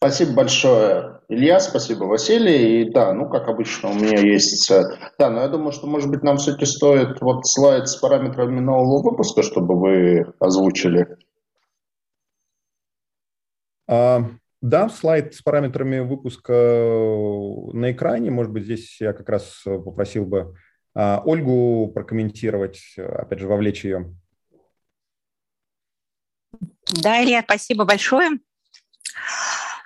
Спасибо большое, Илья, спасибо, Василий. И да, ну, как обычно, у меня есть... Да, но я думаю, что, может быть, нам все-таки стоит вот слайд с параметрами нового выпуска, чтобы вы озвучили. А, да, слайд с параметрами выпуска э, на экране. Может быть, здесь я как раз попросил бы а, Ольгу прокомментировать, опять же, вовлечь ее. Да, Илья, спасибо большое.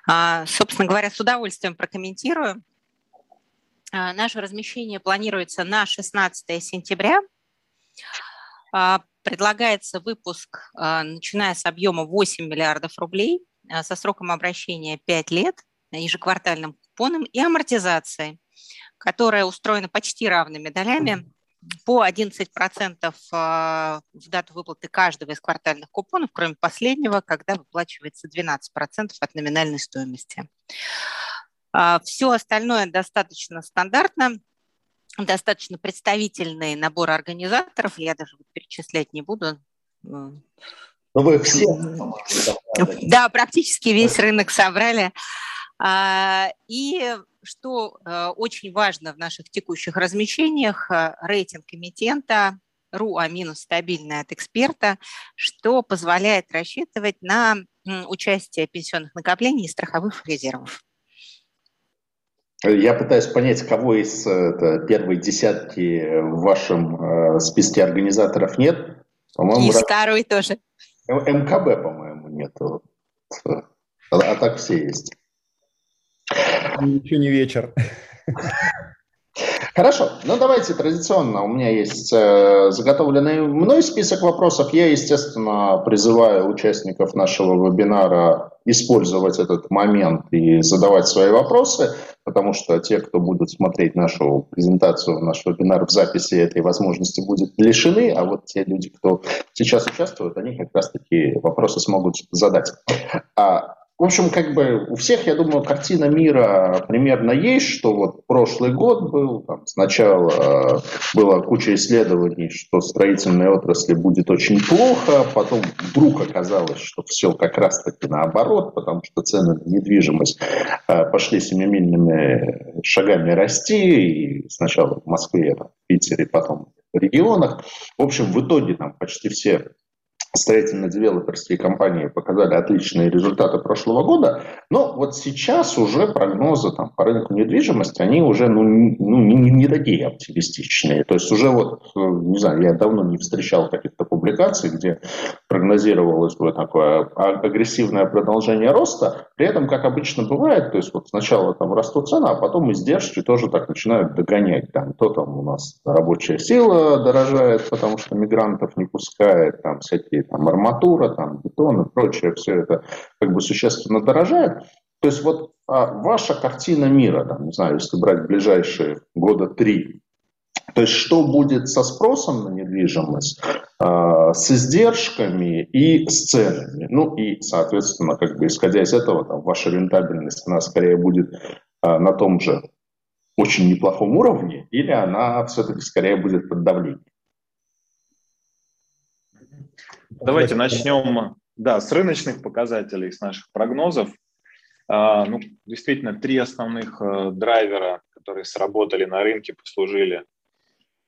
А, собственно говоря, с удовольствием прокомментирую. А, наше размещение планируется на 16 сентября. А, предлагается выпуск, начиная с объема 8 миллиардов рублей, со сроком обращения 5 лет, ежеквартальным купоном и амортизацией, которая устроена почти равными долями по 11% а, в дату выплаты каждого из квартальных купонов, кроме последнего, когда выплачивается 12% от номинальной стоимости. А, Все остальное достаточно стандартно, достаточно представительный набор организаторов, я даже перечислять не буду. Ну, вы все. Да, практически весь рынок собрали. А, и что э, очень важно в наших текущих размещениях, э, рейтинг эмитента РУА минус стабильный от эксперта, что позволяет рассчитывать на участие пенсионных накоплений и страховых резервов. Я пытаюсь понять, кого из это, первой десятки в вашем э, списке организаторов нет. По-моему, и раз... второй тоже. МКБ, по-моему, нет. А так все есть. Еще не вечер. Хорошо, ну давайте традиционно. У меня есть э, заготовленный мной список вопросов. Я, естественно, призываю участников нашего вебинара использовать этот момент и задавать свои вопросы, потому что те, кто будут смотреть нашу презентацию, наш вебинар в записи этой возможности будут лишены, а вот те люди, кто сейчас участвуют, они как раз-таки вопросы смогут задать. А в общем, как бы у всех, я думаю, картина мира примерно есть, что вот прошлый год был, там, сначала э, была куча исследований, что строительной отрасли будет очень плохо, потом вдруг оказалось, что все как раз-таки наоборот, потому что цены на недвижимость э, пошли семимильными шагами расти, и сначала в Москве, в Питере, потом в регионах. В общем, в итоге там почти все строительно-девелоперские компании показали отличные результаты прошлого года, но вот сейчас уже прогнозы там, по рынку недвижимости, они уже ну, ну, не, не такие оптимистичные. То есть уже вот, э, не знаю, я давно не встречал каких-то публикаций, где прогнозировалось вот такое агрессивное продолжение роста, при этом, как обычно бывает, то есть вот сначала там растут цены, а потом издержки тоже так начинают догонять. Там, то там у нас рабочая сила дорожает, потому что мигрантов не пускает, там всякие там арматура, там бетон и прочее, все это как бы существенно дорожает. То есть вот а, ваша картина мира, там, не знаю, если брать ближайшие года три, то есть что будет со спросом на недвижимость, э, с издержками и с ценами. Ну и, соответственно, как бы исходя из этого, там, ваша рентабельность, она скорее будет э, на том же очень неплохом уровне, или она все-таки скорее будет под давлением. Давайте начнем да, с рыночных показателей, с наших прогнозов. А, ну, действительно, три основных э, драйвера, которые сработали на рынке, послужили а,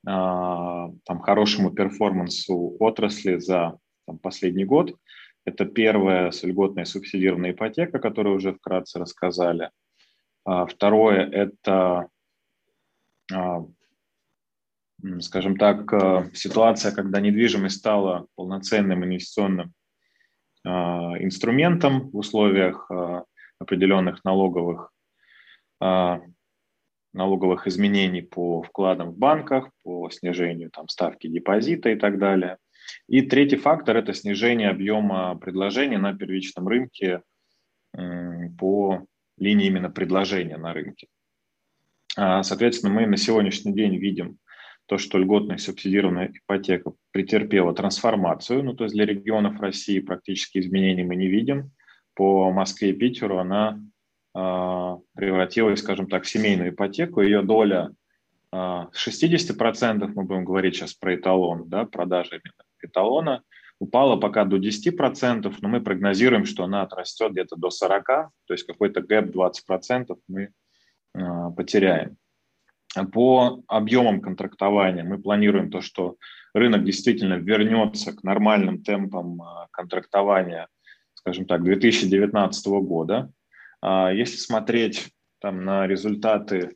там, хорошему перформансу отрасли за там, последний год. Это первое с льготной субсидированная ипотека, которую уже вкратце рассказали. А, второе – это скажем так, ситуация, когда недвижимость стала полноценным инвестиционным инструментом в условиях определенных налоговых, налоговых изменений по вкладам в банках, по снижению там, ставки депозита и так далее. И третий фактор – это снижение объема предложения на первичном рынке по линии именно предложения на рынке. Соответственно, мы на сегодняшний день видим то, что льготная субсидированная ипотека претерпела трансформацию, ну, то есть для регионов России практически изменений мы не видим. По Москве и Питеру она превратилась, скажем так, в семейную ипотеку. Ее доля э, с 60%, мы будем говорить сейчас про эталон, да, продажи эталона, упала пока до 10%, но мы прогнозируем, что она отрастет где-то до 40%, то есть какой-то гэп 20% мы а, потеряем. По объемам контрактования мы планируем то, что рынок действительно вернется к нормальным темпам а, контрактования, скажем так, 2019 года. А, если смотреть там, на результаты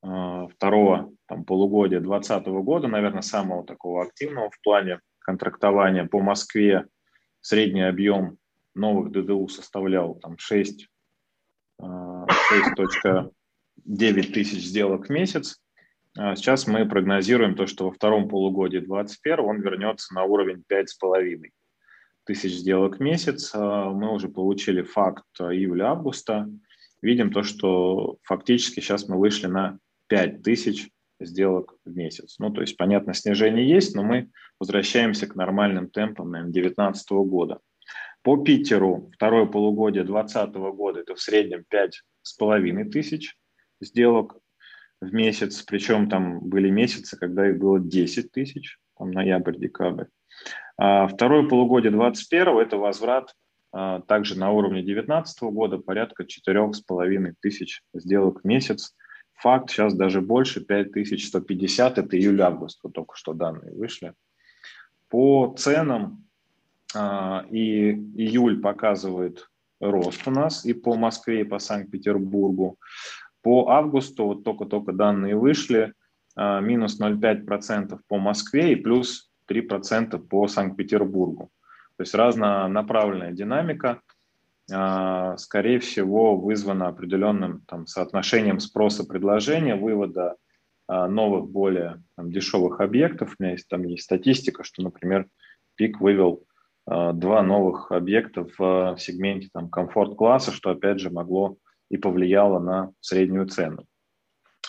второго там, полугодия 2020 года, наверное, самого такого активного в плане контрактования по Москве средний объем новых ДДУ составлял там 6, 6.9 тысяч сделок в месяц. А сейчас мы прогнозируем то, что во втором полугодии 2021 он вернется на уровень 5,5 тысяч сделок в месяц. А мы уже получили факт июля-августа. Видим то, что фактически сейчас мы вышли на 5 тысяч сделок в месяц. Ну, то есть, понятно, снижение есть, но мы возвращаемся к нормальным темпам, наверное, 2019 года. По Питеру второе полугодие 2020 года это в среднем 5,5 тысяч сделок в месяц, причем там были месяцы, когда их было 10 тысяч, там ноябрь-декабрь. А второе полугодие 2021 это возврат а, также на уровне 2019 года порядка 4,5 тысяч сделок в месяц – Факт сейчас даже больше, 5150, это июль-август, вот только что данные вышли. По ценам а, и июль показывает рост у нас и по Москве, и по Санкт-Петербургу. По августу, вот только-только данные вышли, а, минус 0,5% по Москве и плюс 3% по Санкт-Петербургу. То есть разнонаправленная динамика – а, скорее всего, вызвано определенным там, соотношением спроса-предложения, вывода а, новых, более там, дешевых объектов. У меня есть, там есть статистика, что, например, ПИК вывел а, два новых объекта в сегменте там, комфорт-класса, что, опять же, могло и повлияло на среднюю цену.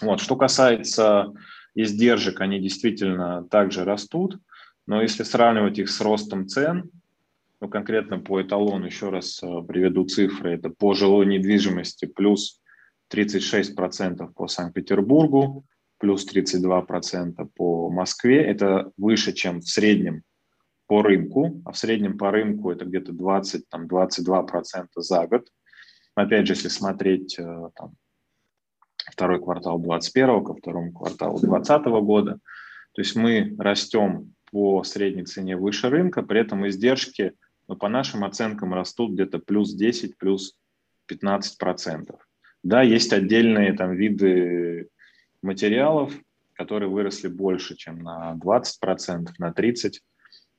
Вот. Что касается издержек, они действительно также растут, но если сравнивать их с ростом цен, ну, конкретно по эталону, еще раз э, приведу цифры, это по жилой недвижимости плюс 36% по Санкт-Петербургу, плюс 32% по Москве. Это выше, чем в среднем по рынку, а в среднем по рынку это где-то 20-22% за год. Опять же, если смотреть э, там, второй квартал 2021 ко второму кварталу 2020 года, то есть мы растем по средней цене выше рынка, при этом издержки – но по нашим оценкам растут где-то плюс 10, плюс 15 процентов. Да, есть отдельные там виды материалов, которые выросли больше, чем на 20 процентов, на 30,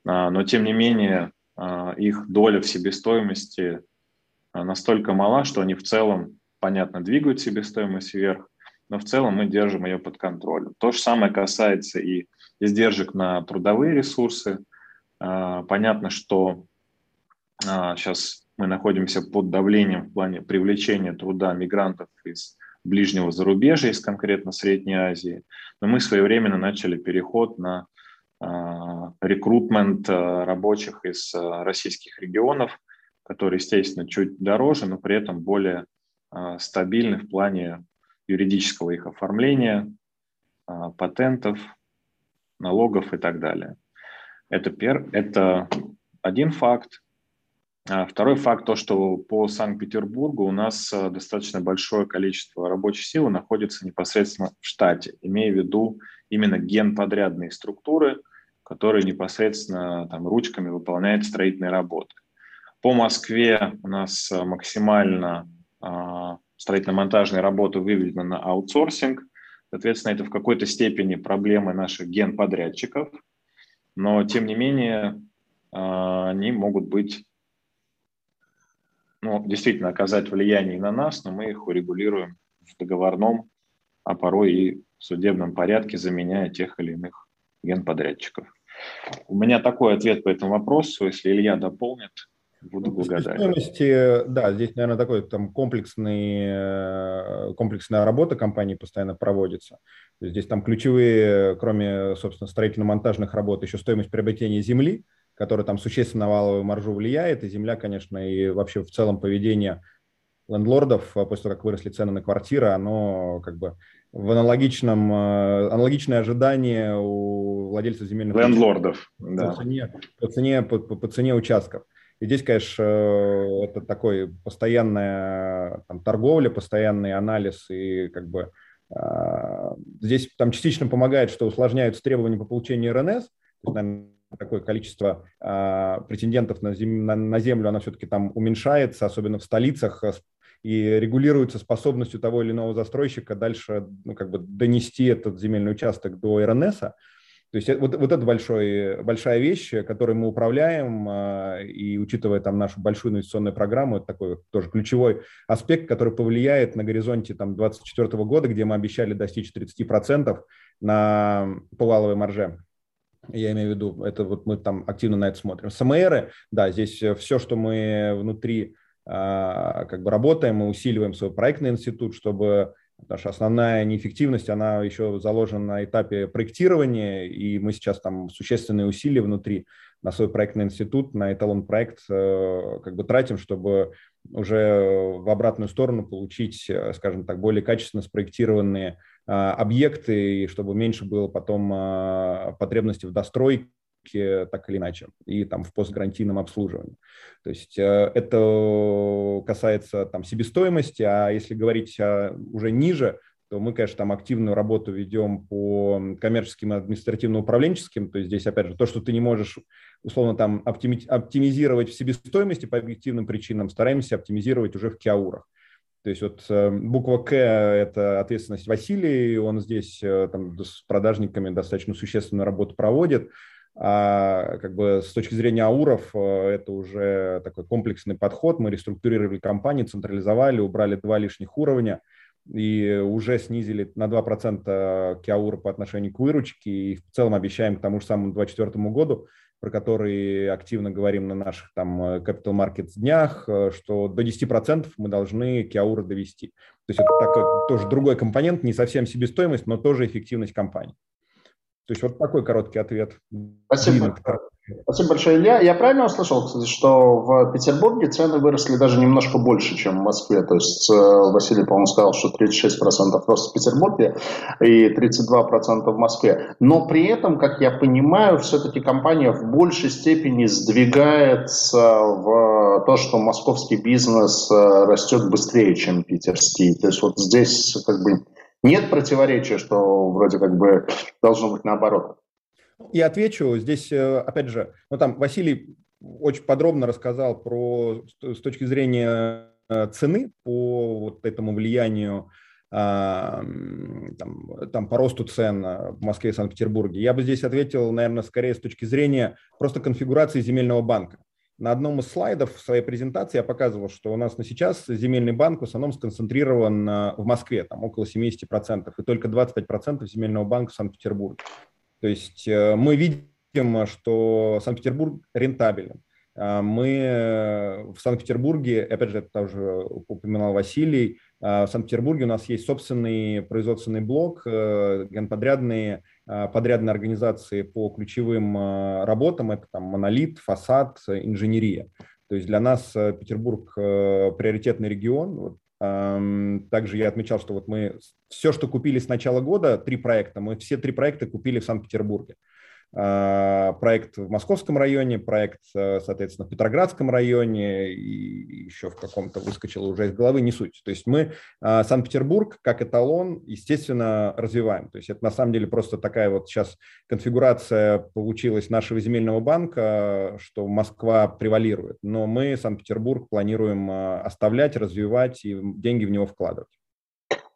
а, но тем не менее а, их доля в себестоимости а, настолько мала, что они в целом, понятно, двигают себестоимость вверх, но в целом мы держим ее под контролем. То же самое касается и издержек на трудовые ресурсы. Понятно, что Сейчас а, мы находимся под давлением в плане привлечения труда мигрантов из ближнего зарубежья, из конкретно Средней Азии. Но мы своевременно начали переход на а, рекрутмент а, рабочих из российских регионов, которые, естественно, чуть дороже, но при этом более стабильны в плане юридического их оформления, патентов, налогов и так далее. Это, пер... это один факт. А второй факт то, что по Санкт-Петербургу у нас э, достаточно большое количество рабочей силы находится непосредственно в штате, имея в виду именно генподрядные структуры, которые непосредственно там, ручками выполняют строительные работы. По Москве у нас э, максимально э, строительно-монтажные работы выведены на аутсорсинг. Соответственно, это в какой-то степени проблемы наших генподрядчиков, но тем не менее э, они могут быть ну, действительно оказать влияние на нас, но мы их урегулируем в договорном, а порой и в судебном порядке, заменяя тех или иных генподрядчиков. У меня такой ответ по этому вопросу. Если Илья дополнит, буду ну, благодарен. Да, здесь, наверное, такой там комплексный, э, комплексная работа компании постоянно проводится. Здесь там ключевые, кроме, собственно, строительно-монтажных работ, еще стоимость приобретения земли – который там существенно на валовую маржу влияет, и земля, конечно, и вообще в целом поведение лендлордов после того, как выросли цены на квартиры, оно как бы в аналогичном, аналогичное ожидание у владельцев земельных лендлордов да. по, цене, по, цене, по, по, по цене участков. И здесь, конечно, это такой постоянная там, торговля, постоянный анализ и как бы здесь там частично помогает, что усложняются требования по получению РНС, то есть, наверное, такое количество э, претендентов на, зем, на, на землю, оно все-таки там уменьшается, особенно в столицах, э, и регулируется способностью того или иного застройщика дальше ну, как бы донести этот земельный участок до РНС. -а. То есть вот, вот это большой, большая вещь, которой мы управляем, э, и учитывая там нашу большую инвестиционную программу, это такой тоже ключевой аспект, который повлияет на горизонте там 2024 года, где мы обещали достичь 30% на поваловой марже я имею в виду, это вот мы там активно на это смотрим. СМРы, да, здесь все, что мы внутри а, как бы работаем, мы усиливаем свой проектный институт, чтобы наша основная неэффективность, она еще заложена на этапе проектирования, и мы сейчас там существенные усилия внутри на свой проектный институт, на эталон проект э, как бы тратим, чтобы уже в обратную сторону получить, э, скажем так, более качественно спроектированные а, объекты, и чтобы меньше было потом потребности в достройке, так или иначе, и там в постгарантийном обслуживании. То есть э, это касается там себестоимости, а если говорить уже ниже, то мы, конечно, там активную работу ведем по коммерческим и административно-управленческим. То есть здесь, опять же, то, что ты не можешь, условно, там оптимизировать в себестоимости по объективным причинам, стараемся оптимизировать уже в киаурах. То есть вот э, буква К – это ответственность Василия, он здесь э, там, с продажниками достаточно существенную работу проводит. А как бы с точки зрения ауров э, это уже такой комплексный подход. Мы реструктурировали компанию, централизовали, убрали два лишних уровня и уже снизили на 2% киаура по отношению к выручке. И в целом обещаем к тому же самому 2024 году про который активно говорим на наших там э, Capital Markets днях, э, что до 10% мы должны Киаура довести. То есть это такой, тоже другой компонент, не совсем себестоимость, но тоже эффективность компании. То есть вот такой короткий ответ. Спасибо. Спасибо большое, Илья. Я правильно услышал, кстати, что в Петербурге цены выросли даже немножко больше, чем в Москве. То есть э, Василий, по-моему, сказал, что 36% рост в Петербурге и 32% в Москве. Но при этом, как я понимаю, все-таки компания в большей степени сдвигается в то, что московский бизнес э, растет быстрее, чем питерский. То есть вот здесь как бы нет противоречия, что вроде как бы должно быть наоборот. Я отвечу. Здесь, э, опять же, ну там Василий очень подробно рассказал про с точки зрения э, цены по вот этому влиянию а, там, там по росту цен в Москве и Санкт-Петербурге. Я бы здесь ответил, наверное, скорее с точки зрения просто конфигурации земельного банка. На одном из слайдов в своей презентации я показывал, что у нас на сейчас земельный банк в основном сконцентрирован э, в Москве, там около 70%, и только 25% земельного банка в Санкт-Петербурге. То есть э, мы видим, что Санкт-Петербург рентабелен. А мы э, в Санкт-Петербурге, опять же, это тоже упоминал Василий, в Санкт-Петербурге у нас есть собственный производственный блок, э, генподрядные подрядные организации по ключевым работам, это там монолит, фасад, инженерия. То есть для нас Петербург приоритетный регион. Также я отмечал, что вот мы все, что купили с начала года, три проекта, мы все три проекта купили в Санкт-Петербурге. А, проект в Московском районе, проект, э, соответственно, в Петроградском районе и еще в каком-то выскочило уже из головы, не суть. То есть мы а, Санкт-Петербург как эталон, естественно, развиваем. То есть это на самом деле просто такая вот сейчас конфигурация получилась нашего земельного банка, что Москва превалирует. Но мы Санкт-Петербург планируем а, оставлять, развивать и деньги в него вкладывать.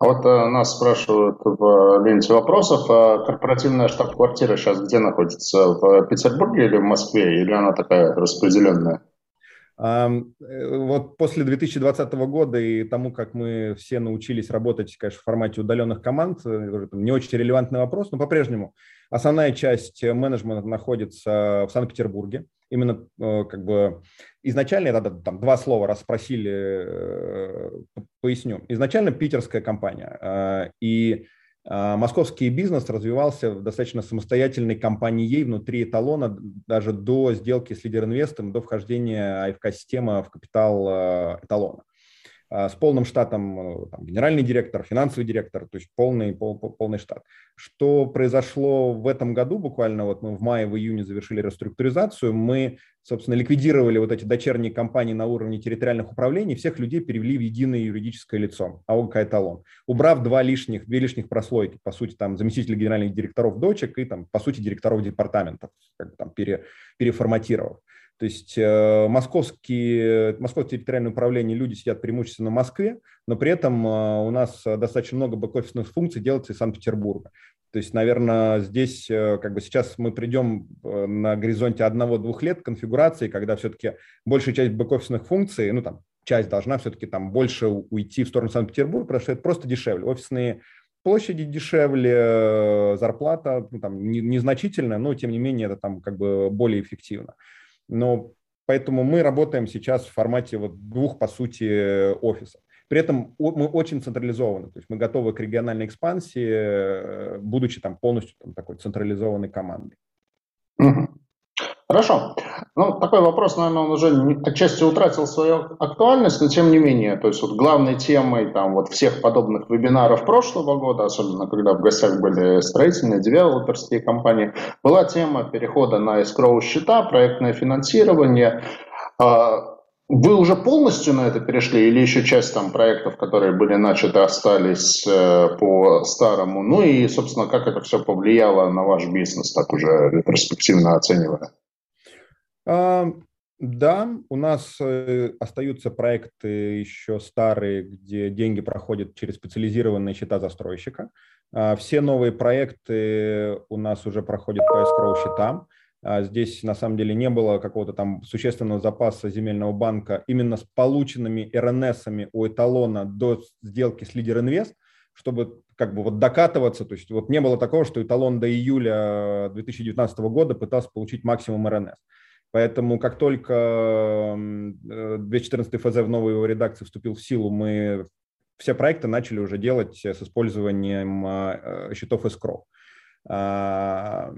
А вот э, нас спрашивают в ленте вопросов, а корпоративная штаб-квартира сейчас где находится? В Петербурге или в Москве? Или она такая распределенная? Э, вот после 2020 года и тому, как мы все научились работать, конечно, в формате удаленных команд, э, не очень релевантный вопрос, но по-прежнему основная часть менеджмента находится в Санкт-Петербурге именно э, как бы изначально, я тогда там два слова расспросили, э, поясню. Изначально питерская компания, э, и московский бизнес развивался в достаточно самостоятельной компанией внутри эталона, даже до сделки с лидер-инвестом, до вхождения АФК-системы в капитал эталона. А, с полным штатом э, там, генеральный директор, финансовый директор, то есть полный, пол, полный штат. Что произошло в этом году, буквально вот мы в мае, в июне завершили реструктуризацию, мы, собственно, ликвидировали вот эти дочерние компании на уровне территориальных управлений, всех людей перевели в единое юридическое лицо, АОК «Эталон», убрав два лишних, две лишних прослойки, по сути, там, заместителей генеральных директоров дочек и, там, по сути, директоров департаментов, как бы, там, пере, переформатировав. То есть э, московские, московское территориальное управление, люди сидят преимущественно в Москве, но при этом э, у нас достаточно много бэк-офисных функций делается из Санкт-Петербурга. То есть, наверное, здесь э, как бы сейчас мы придем на горизонте одного-двух лет конфигурации, когда все-таки большая часть бэк-офисных функций, ну там часть должна все-таки там больше уйти в сторону Санкт-Петербурга, потому что это просто дешевле. Офисные площади дешевле, зарплата ну, там, незначительная, но тем не менее это там как бы более эффективно. Но поэтому мы работаем сейчас в формате вот двух, по сути, офисов. При этом мы очень централизованы, то есть мы готовы к региональной экспансии, э, будучи там полностью там, такой централизованной командой. Угу. Хорошо. Ну, такой вопрос, наверное, он уже отчасти утратил свою актуальность, но тем не менее, то есть вот главной темой там вот всех подобных вебинаров прошлого года, особенно когда в гостях были строительные, девелоперские компании, была тема перехода на escrow счета, проектное финансирование. А, вы уже полностью на это перешли или еще часть там проектов, которые были начаты, остались э, по старому? Ну и, собственно, как это все повлияло на ваш бизнес, так уже ретроспективно оценивая? Да, у нас э, остаются проекты еще старые, где деньги проходят через специализированные счета застройщика. А, все новые проекты у нас уже проходят по escrow счетам. А, здесь на самом деле не было какого-то там существенного запаса земельного банка именно с полученными РНСами у эталона до сделки с Лидер Инвест, чтобы как бы вот докатываться. То есть вот не было такого, что эталон до июля 2019 года пытался получить максимум РНС. Поэтому как только 214 ФЗ в новой его редакции вступил в силу, мы все проекты начали уже делать с использованием а, э, счетов escrow. А,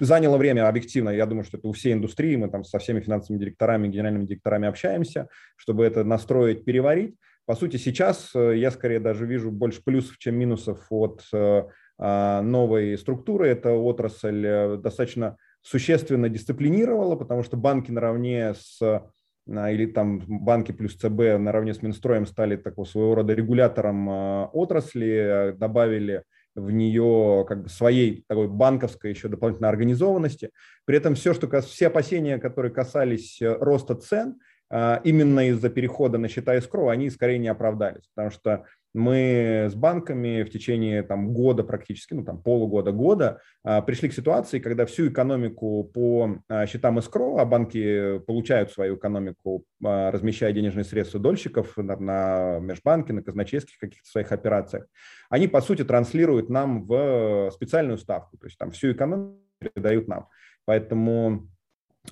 заняло время объективно, я думаю, что это у всей индустрии, мы там со всеми финансовыми директорами, генеральными директорами общаемся, чтобы это настроить, переварить. По сути, сейчас э, я скорее даже вижу больше плюсов, чем минусов от э, а, новой структуры. Это отрасль достаточно существенно дисциплинировала, потому что банки наравне с а, или там банки плюс ЦБ наравне с Минстроем стали такого своего рода регулятором а, отрасли, добавили в нее как бы своей такой банковской еще дополнительной организованности. При этом все, что все опасения, которые касались э, роста цен, именно из-за перехода на счета escrow, они скорее не оправдались, потому что мы с банками в течение там, года практически, ну там полугода, года а, пришли к ситуации, когда всю экономику по а, счетам escrow, а банки получают свою экономику, размещая денежные средства дольщиков на, на межбанке, на казначейских каких-то своих операциях, они по сути транслируют нам в специальную ставку, то есть там всю экономику передают нам. Поэтому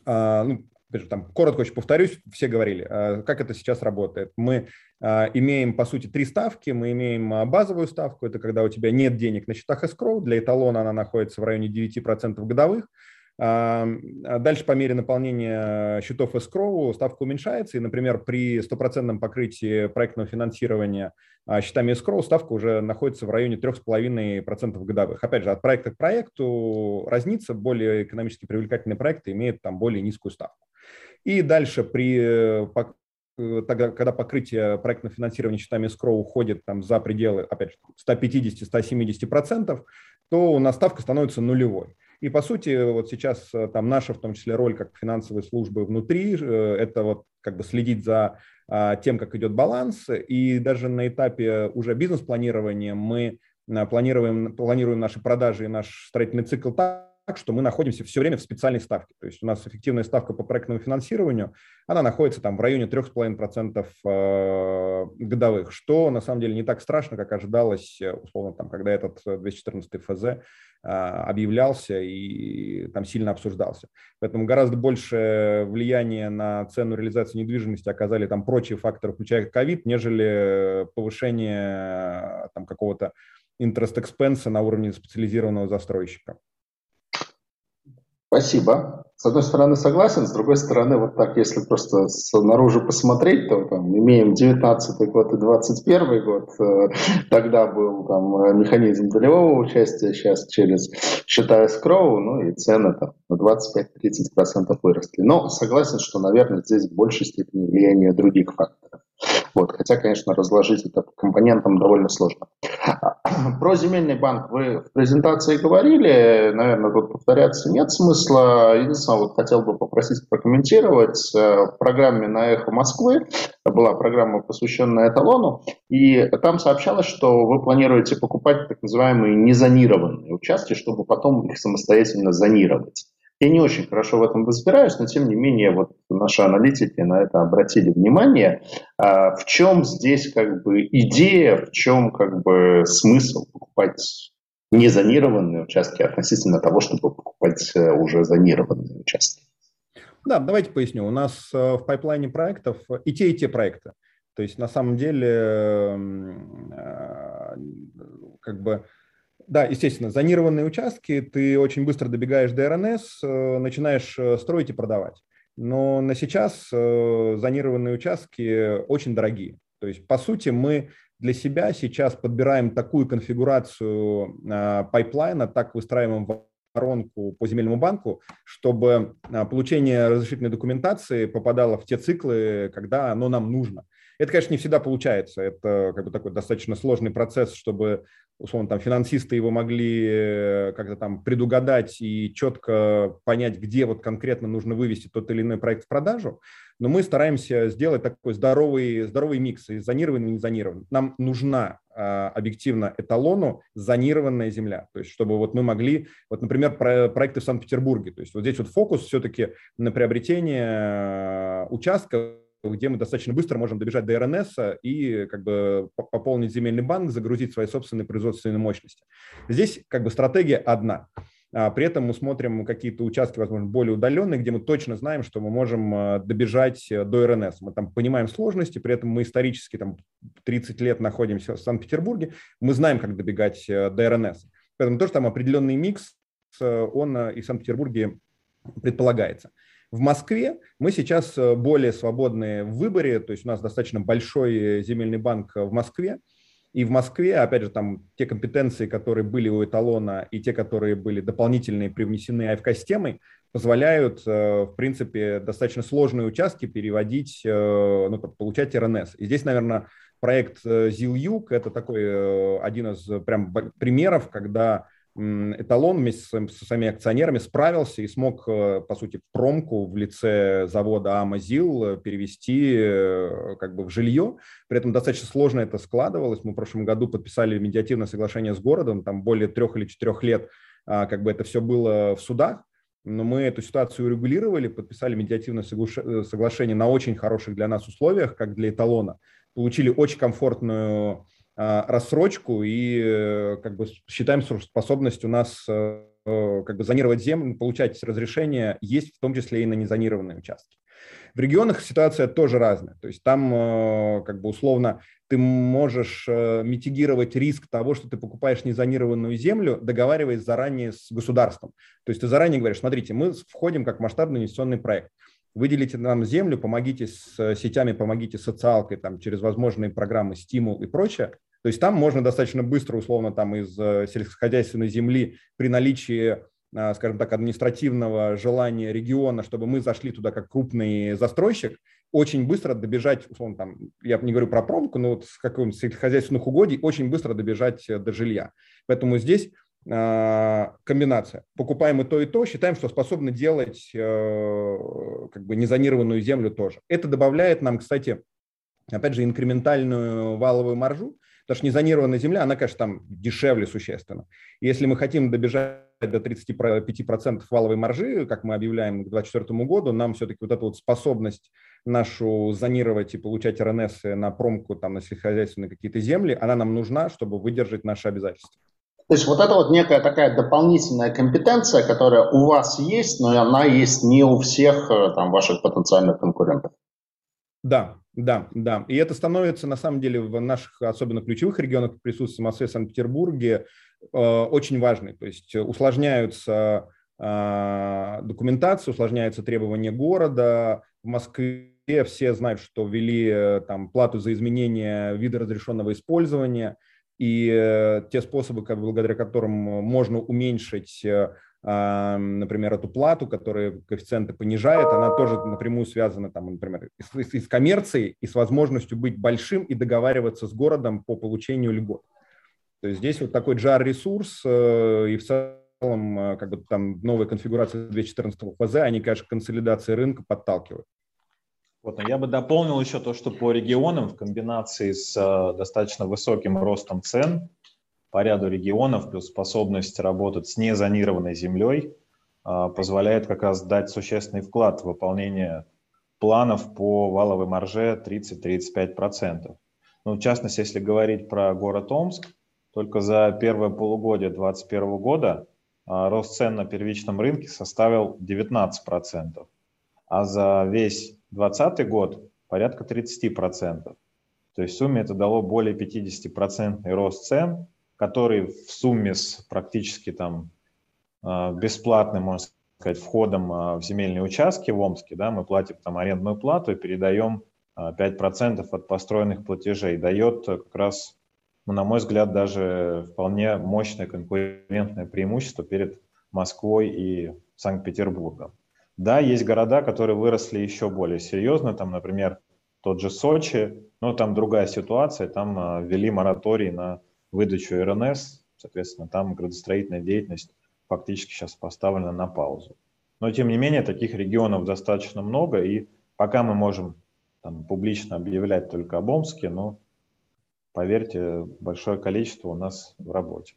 ну, там, коротко очень повторюсь, все говорили, а, как это сейчас работает. Мы а, имеем, по сути, три ставки. Мы имеем а, базовую ставку, это когда у тебя нет денег на счетах escrow, для эталона она находится в районе 9% годовых. Дальше по мере наполнения счетов escrow ставка уменьшается, и, например, при стопроцентном покрытии проектного финансирования счетами escrow ставка уже находится в районе 3,5% годовых. Опять же, от проекта к проекту разнится, более экономически привлекательные проекты имеют там более низкую ставку. И дальше при э, э, тогда, когда покрытие проектного финансирования счетами escrow уходит там, за пределы, опять же, 150-170%, то у нас ставка становится нулевой. И по сути, вот сейчас э, там наша, в том числе, роль как финансовой службы внутри, это вот как бы следить за а, тем, как идет баланс. И даже на этапе уже бизнес-планирования мы планируем, планируем наши продажи и наш строительный цикл так, что мы находимся все время в специальной ставке. То есть у нас эффективная ставка по проектному финансированию, она находится там в районе 3,5% э, годовых, что на самом деле не так страшно, как ожидалось, э, условно, там, когда этот 214 э, ФЗ объявлялся и там сильно обсуждался. Поэтому гораздо больше влияния на цену реализации недвижимости оказали там прочие факторы, включая ковид, нежели повышение там какого-то expense на уровне специализированного застройщика. Спасибо. с одной стороны согласен, с другой стороны, вот так, если просто снаружи посмотреть, то там имеем 19 год и 21 год, э, тогда был там механизм долевого участия, сейчас через считая скроу, ну и цены там на 25-30% выросли. Но согласен, что, наверное, здесь в большей степени влияние других факторов. Вот, хотя, конечно, разложить это по компонентам довольно сложно. Про земельный банк вы в презентации говорили, наверное, тут повторяться нет смысла. Единственное, вот хотел бы попросить прокомментировать. Э, в программе на «Эхо Москвы» была программа, посвященная эталону, и там сообщалось, что вы планируете покупать так называемые незонированные участки, чтобы потом их самостоятельно зонировать. Я не очень хорошо в этом разбираюсь, но тем не менее вот наши аналитики на это обратили внимание. А в чем здесь как бы идея, в чем как бы смысл покупать незонированные участки относительно того, чтобы покупать э, уже зонированные участки? Да, давайте поясню. У нас э, в пайплайне проектов и те, и те проекты. То есть на самом деле э, как бы да, естественно, зонированные участки, ты очень быстро добегаешь до РНС, э, начинаешь э, строить и продавать. Но на сейчас э, зонированные участки очень дорогие. То есть, по сути, мы для себя сейчас подбираем такую конфигурацию пайплайна, так выстраиваем воронку по земельному банку, чтобы получение разрешительной документации попадало в те циклы, когда оно нам нужно. Это, конечно, не всегда получается. Это как бы такой достаточно сложный процесс, чтобы, условно, там финансисты его могли э, как-то там предугадать и четко понять, где вот конкретно нужно вывести тот или иной проект в продажу. Но мы стараемся сделать такой здоровый, здоровый микс, и зонированный, и не зонированный. Нам нужна а, объективно эталону зонированная земля. То есть, чтобы вот мы могли, вот, например, про, проекты в Санкт-Петербурге. То есть, вот здесь вот фокус все-таки на приобретение э, участка где мы достаточно быстро можем добежать до РНС и как бы пополнить земельный банк, загрузить свои собственные производственные мощности. Здесь как бы стратегия одна. А при этом мы смотрим какие-то участки, возможно, более удаленные, где мы точно знаем, что мы можем а, добежать до РНС. Мы там понимаем сложности, при этом мы исторически там 30 лет находимся в Санкт-Петербурге, мы знаем, как добегать э, до РНС. Поэтому тоже там определенный микс, э, он э, и в Санкт-Петербурге предполагается. В Москве. Мы сейчас э, более свободны в выборе, то есть у нас достаточно большой земельный банк в Москве, и в Москве, опять же, там те компетенции, которые были у эталона, и те, которые были дополнительные привнесены АФК-системой, позволяют, э, в принципе, достаточно сложные участки переводить, э, ну, получать РНС. И здесь, наверное, проект ЗИЛ-Юг – это такой один из прям примеров, когда эталон вместе со своими акционерами справился и смог, э, по сути, промку в лице завода Амазил э, перевести э, как бы в жилье. При этом достаточно сложно это складывалось. Мы в прошлом году подписали медиативное соглашение с городом, там более трех или четырех лет а, как бы это все было в судах. Но мы эту ситуацию урегулировали, подписали медиативное соглашение на очень хороших для нас условиях, как для эталона. Получили очень комфортную рассрочку и э, как бы считаем, что способность у нас э, как бы зонировать землю, получать разрешение есть в том числе и на незонированные участки. В регионах ситуация тоже разная. То есть там э, как бы условно ты можешь митигировать риск того, что ты покупаешь незонированную землю, договариваясь заранее с государством. То есть ты заранее говоришь, смотрите, мы входим как масштабный инвестиционный проект выделите нам землю, помогите с сетями, помогите социалкой, там, через возможные программы стимул и прочее, то есть там можно достаточно быстро, условно, там из э, сельскохозяйственной земли при наличии э, скажем так, административного желания региона, чтобы мы зашли туда как крупный застройщик, очень быстро добежать, условно, там, я не говорю про промку, но вот с каким-то сельскохозяйственных угодий, очень быстро добежать э, до жилья. Поэтому здесь комбинация. Покупаем и то, и то, считаем, что способны делать как бы незонированную землю тоже. Это добавляет нам, кстати, опять же, инкрементальную валовую маржу, Потому что незонированная земля, она, конечно, там дешевле существенно. Если мы хотим добежать до 35% валовой маржи, как мы объявляем к 2024 году, нам все-таки вот эту вот способность нашу зонировать и получать РНС на промку, там, на сельскохозяйственные какие-то земли, она нам нужна, чтобы выдержать наши обязательства. То есть вот это вот некая такая дополнительная компетенция, которая у вас есть, но она есть не у всех э, там, ваших потенциальных конкурентов. Да, да, да. И это становится, на самом деле, в наших, особенно ключевых регионах присутствия Москве, Санкт-Петербурге, э, очень важной. То есть усложняются документацию, усложняются требования города. В Москве все знают, что ввели там плату за изменение вида разрешенного использования, и те способы, благодаря которым можно уменьшить например, эту плату, которая коэффициенты понижает, она тоже напрямую связана, там, например, с, с коммерцией, и с возможностью быть большим и договариваться с городом по получению льгот. То есть здесь вот такой JAR-ресурс, э, и в целом э, как бы там новая конфигурация 214 ФЗ, они, конечно, консолидации рынка подталкивают. Вот, но я бы дополнил еще то, что по регионам в комбинации с э, достаточно высоким ростом цен по ряду регионов, плюс способность работать с незонированной землей а, позволяет как раз дать существенный вклад в выполнение планов по валовой марже 30-35%. Ну, в частности, если говорить про город Омск, только за первое полугодие 2021 года а, рост цен на первичном рынке составил 19%, а за весь 2020 год порядка 30%. То есть в сумме это дало более 50% рост цен, который в сумме с практически там а, бесплатным, можно сказать, входом а, в земельные участки в Омске, да, мы платим там арендную плату и передаем 5% а, от построенных платежей, дает как раз, ну, на мой взгляд, даже вполне мощное конкурентное преимущество перед Москвой и Санкт-Петербургом. Да, есть города, которые выросли еще более серьезно, там, например, тот же Сочи, но там другая ситуация, там ввели мораторий на выдачу РНС, соответственно, там градостроительная деятельность фактически сейчас поставлена на паузу. Но, тем не менее, таких регионов достаточно много, и пока мы можем там, публично объявлять только об Омске, но, поверьте, большое количество у нас в работе.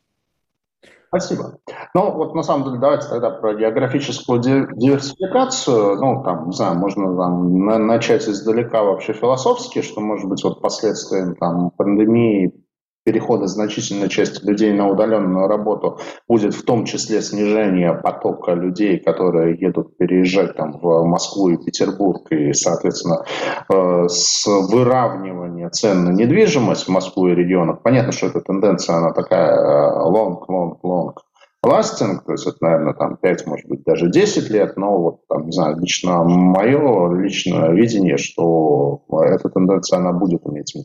Спасибо. Ну, вот на самом деле, давайте тогда про географическую диверсификацию. Ну, там, не знаю, можно там, начать издалека вообще философски, что, может быть, вот последствием там, пандемии перехода значительной части людей на удаленную работу будет в том числе снижение потока людей, которые едут переезжать там в Москву и Петербург, и, соответственно, э, с выравнивания цен на недвижимость в Москву и регионах. Понятно, что эта тенденция, она такая э, long, long, long lasting, то есть это, наверное, там 5, может быть, даже 10 лет, но вот, там, не знаю, лично мое личное видение, что эта тенденция, она будет иметь.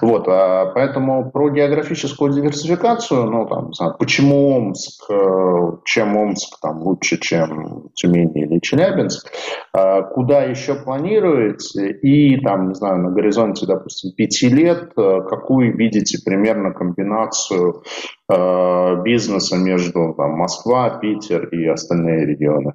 Вот, а поэтому про географическую диверсификацию, ну, там, почему Омск, э, чем Омск там лучше, чем Тюмень или Челябинск, а куда еще планируете, и там, не знаю, на горизонте, допустим, пяти лет, э, какую видите примерно комбинацию э, бизнеса между там, Москва, Питер и остальные регионы?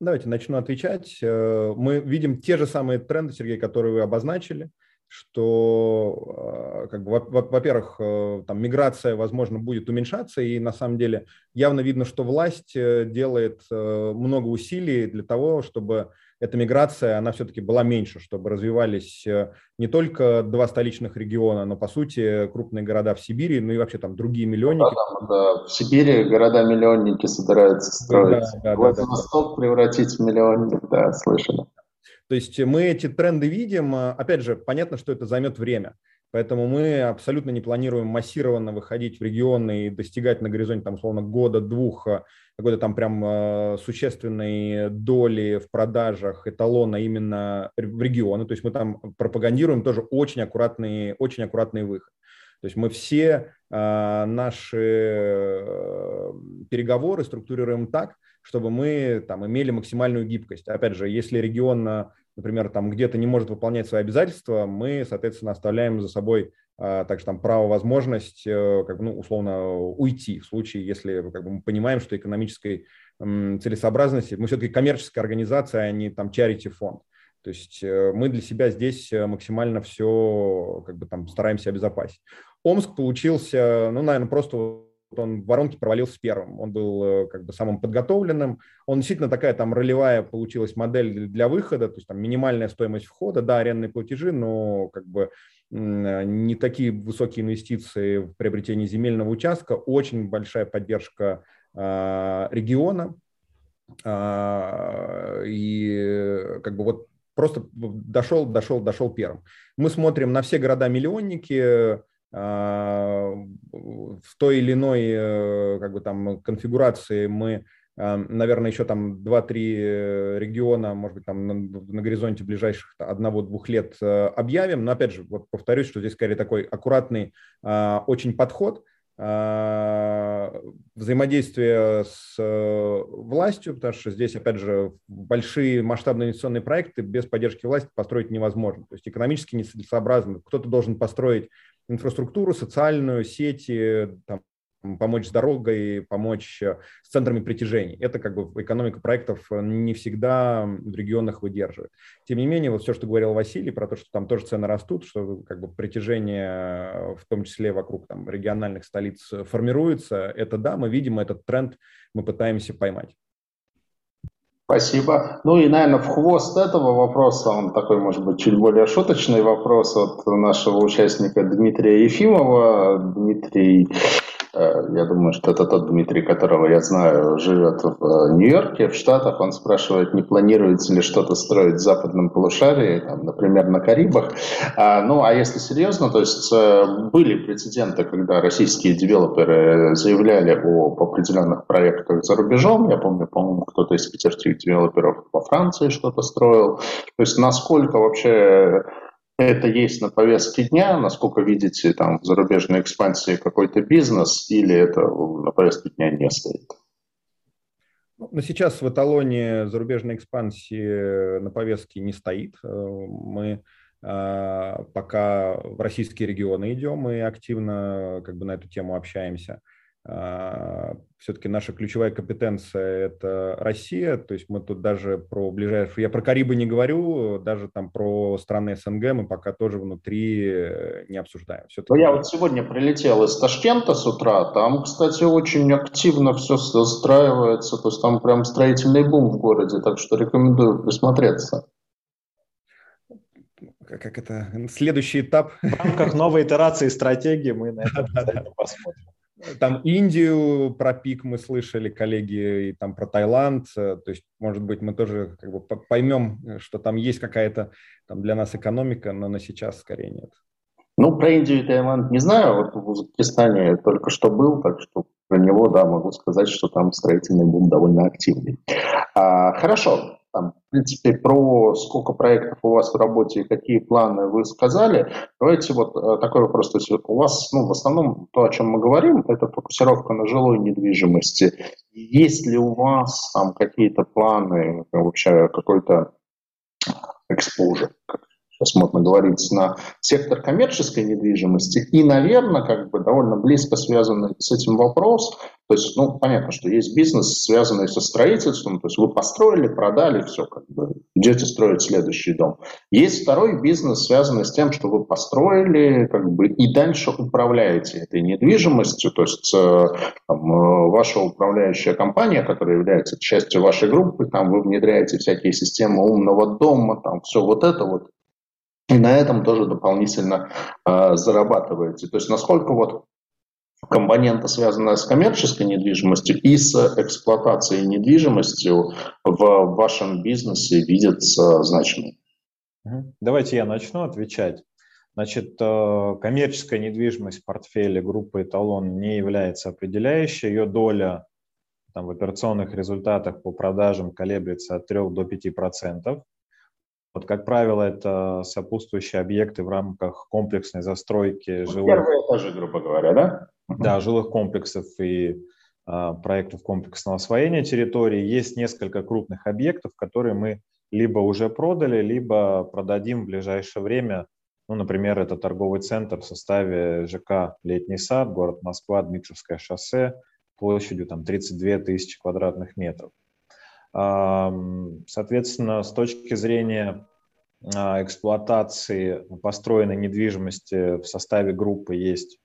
Давайте начну отвечать. Мы видим те же самые тренды, Сергей, которые вы обозначили что, а, как бы, во-первых, э, там миграция, возможно, будет уменьшаться, и на самом деле явно видно, что власть э, делает э, много усилий для того, чтобы эта миграция, она все-таки была меньше, чтобы развивались не только два столичных региона, но, по сути, крупные города в Сибири, ну и вообще там другие миллионники. Да, да. В Сибири города-миллионники собираются строить. Да, да, Владивосток да, да. превратить в миллионник, да, слышали. То есть мы эти тренды видим. Опять же, понятно, что это займет время. Поэтому мы абсолютно не планируем массированно выходить в регионы и достигать на горизонте, там, условно, года-двух э, какой-то там прям э, существенной доли в продажах эталона именно в регионы. То есть мы там пропагандируем тоже очень аккуратный, очень аккуратный выход. То есть мы все э, наши э, переговоры структурируем так, чтобы мы там имели максимальную гибкость. Опять же, если регион, например, там где-то не может выполнять свои обязательства, мы, соответственно, оставляем за собой а, также там право, возможность, э, как бы, ну, условно, уйти в случае, если как бы, мы понимаем, что экономической целесообразности, мы все-таки коммерческая организация, а не там charity фонд. То есть э, мы для себя здесь максимально все как бы там стараемся обезопасить. Омск получился, ну, наверное, просто он в воронке провалился первым. Он был э, как бы самым подготовленным. Он действительно такая там ролевая получилась модель для выхода, то есть там минимальная стоимость входа, да, арендные платежи, но как бы не такие высокие инвестиции в приобретение земельного участка, очень большая поддержка э, региона. Э, и как бы вот просто дошел, дошел, дошел первым. Мы смотрим на все города-миллионники, в той или иной как бы там конфигурации мы наверное, еще там 2-3 региона, может быть, там на, на горизонте ближайших одного-двух лет объявим. Но опять же, вот повторюсь, что здесь скорее такой аккуратный очень подход – а, взаимодействие с э, властью, потому что здесь, опять же, большие масштабные инвестиционные проекты без поддержки власти построить невозможно. То есть экономически нецелесообразно. Кто-то должен построить инфраструктуру, социальную, сети, там, помочь с дорогой, помочь э, с центрами притяжений. Это как бы экономика проектов э, не всегда в регионах выдерживает. Тем не менее, вот все, что говорил Василий про то, что там тоже цены растут, что как бы притяжение, э, в том числе вокруг там, региональных столиц, формируется, это да, мы видим этот тренд, мы пытаемся поймать. Спасибо. Ну и, наверное, в хвост этого вопроса, он такой, может быть, чуть более шуточный вопрос от нашего участника Дмитрия Ефимова. Дмитрий я думаю, что это тот Дмитрий, которого я знаю, живет в э, Нью-Йорке, в Штатах. Он спрашивает, не планируется ли что-то строить в западном полушарии, там, например, на Карибах. А, ну, а если серьезно, то есть э, были прецеденты, когда российские девелоперы заявляли об определенных проектах за рубежом. Я помню, по-моему, кто-то из питерских девелоперов во Франции что-то строил. То есть насколько вообще это есть на повестке дня, насколько видите там в зарубежной экспансии какой-то бизнес, или это на повестке дня не стоит? Ну, но сейчас в эталоне зарубежной экспансии на повестке не стоит. Э, мы э, пока в российские регионы идем и активно как бы на эту тему общаемся. А, все-таки наша ключевая компетенция – это Россия, то есть мы тут даже про ближайшую, я про Карибы не говорю, даже там про страны СНГ мы пока тоже внутри э, не обсуждаем. Ну, я вот сегодня прилетел из Ташкента с утра, там, кстати, очень активно все застраивается, то есть там прям строительный бум в городе, так что рекомендую присмотреться. Как это, следующий этап. В рамках новой итерации стратегии мы на это посмотрим. Там Индию про пик мы слышали, коллеги, и там про Таиланд. Э, то есть, может быть, мы тоже как бы поймем, э, что там есть какая-то там для нас экономика, но на сейчас скорее нет. Ну, про Индию и Таиланд не знаю. Вот в Узбекистане только что был, так что про него, да, могу сказать, что там строительный бум довольно активный. А, хорошо там, в принципе, про сколько проектов у вас в работе и какие планы вы сказали. Давайте вот э, такой вопрос. То есть у вас, ну, в основном то, о чем мы говорим, это фокусировка на жилой недвижимости. Есть ли у вас там какие-то планы, вообще какой-то как сейчас модно говорить, на сектор коммерческой недвижимости. И, наверное, как бы довольно близко связанный с этим вопрос, то есть, ну, понятно, что есть бизнес, связанный со строительством, то есть вы построили, продали, все, как бы, идете строить следующий дом. Есть второй бизнес, связанный с тем, что вы построили, как бы, и дальше управляете этой недвижимостью, то есть э, там, э, ваша управляющая компания, которая является частью вашей группы, там вы внедряете всякие системы умного дома, там все вот это вот, и на этом тоже дополнительно э, зарабатываете. То есть насколько вот компонента, связанная с коммерческой недвижимостью и с эксплуатацией недвижимостью в вашем бизнесе видится значимой. Давайте я начну отвечать. Значит, э, коммерческая недвижимость в портфеле группы «Эталон» не является определяющей. Ее доля там, в операционных результатах по продажам колеблется от 3 до 5 процентов. Вот, как правило, это сопутствующие объекты в рамках комплексной застройки ну, жилых... Первые этажи, грубо говоря, да? Да, жилых комплексов и а, проектов комплексного освоения территории. Есть несколько крупных объектов, которые мы либо уже продали, либо продадим в ближайшее время. Ну, например, это торговый центр в составе ЖК «Летний сад», город Москва, Дмитровское шоссе, площадью там 32 тысячи квадратных метров. Соответственно, с точки зрения а, эксплуатации построенной недвижимости в составе группы есть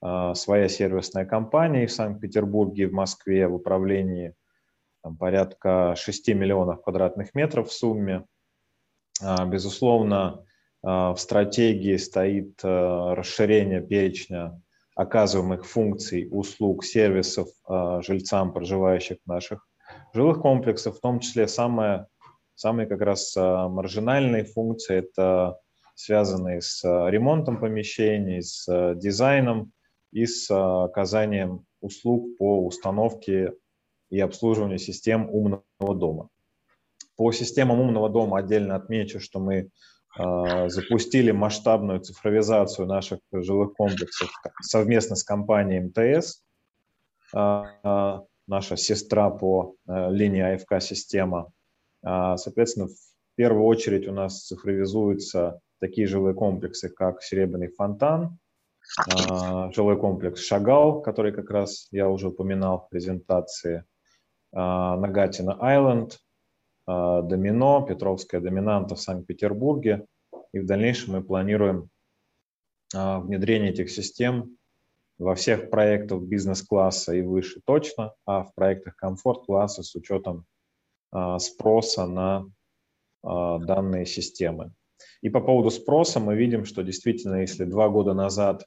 а, своя сервисная компания в Санкт-Петербурге, в Москве в управлении там, порядка 6 миллионов квадратных метров в сумме. А, безусловно, в стратегии стоит расширение перечня оказываемых функций, услуг, сервисов жильцам, проживающих в наших жилых комплексов, в том числе самая, самые как раз а, маржинальные функции – это связанные с ремонтом помещений, с дизайном и с оказанием услуг по установке и обслуживанию систем умного дома. По системам умного дома отдельно отмечу, что мы э, запустили масштабную цифровизацию наших жилых комплексов совместно с компанией МТС. Э, э, наша сестра по э, линии АФК-система. Э, соответственно, в первую очередь у нас цифровизуются такие жилые комплексы, как Серебряный фонтан, э, жилой комплекс Шагал, который как раз я уже упоминал в презентации, Нагатина Айленд, а, домино, Петровская доминанта в Санкт-Петербурге. И в дальнейшем мы планируем а, внедрение этих систем во всех проектах бизнес-класса и выше точно, а в проектах комфорт-класса с учетом а, спроса на данные системы. И по поводу спроса мы видим, что действительно, если два года назад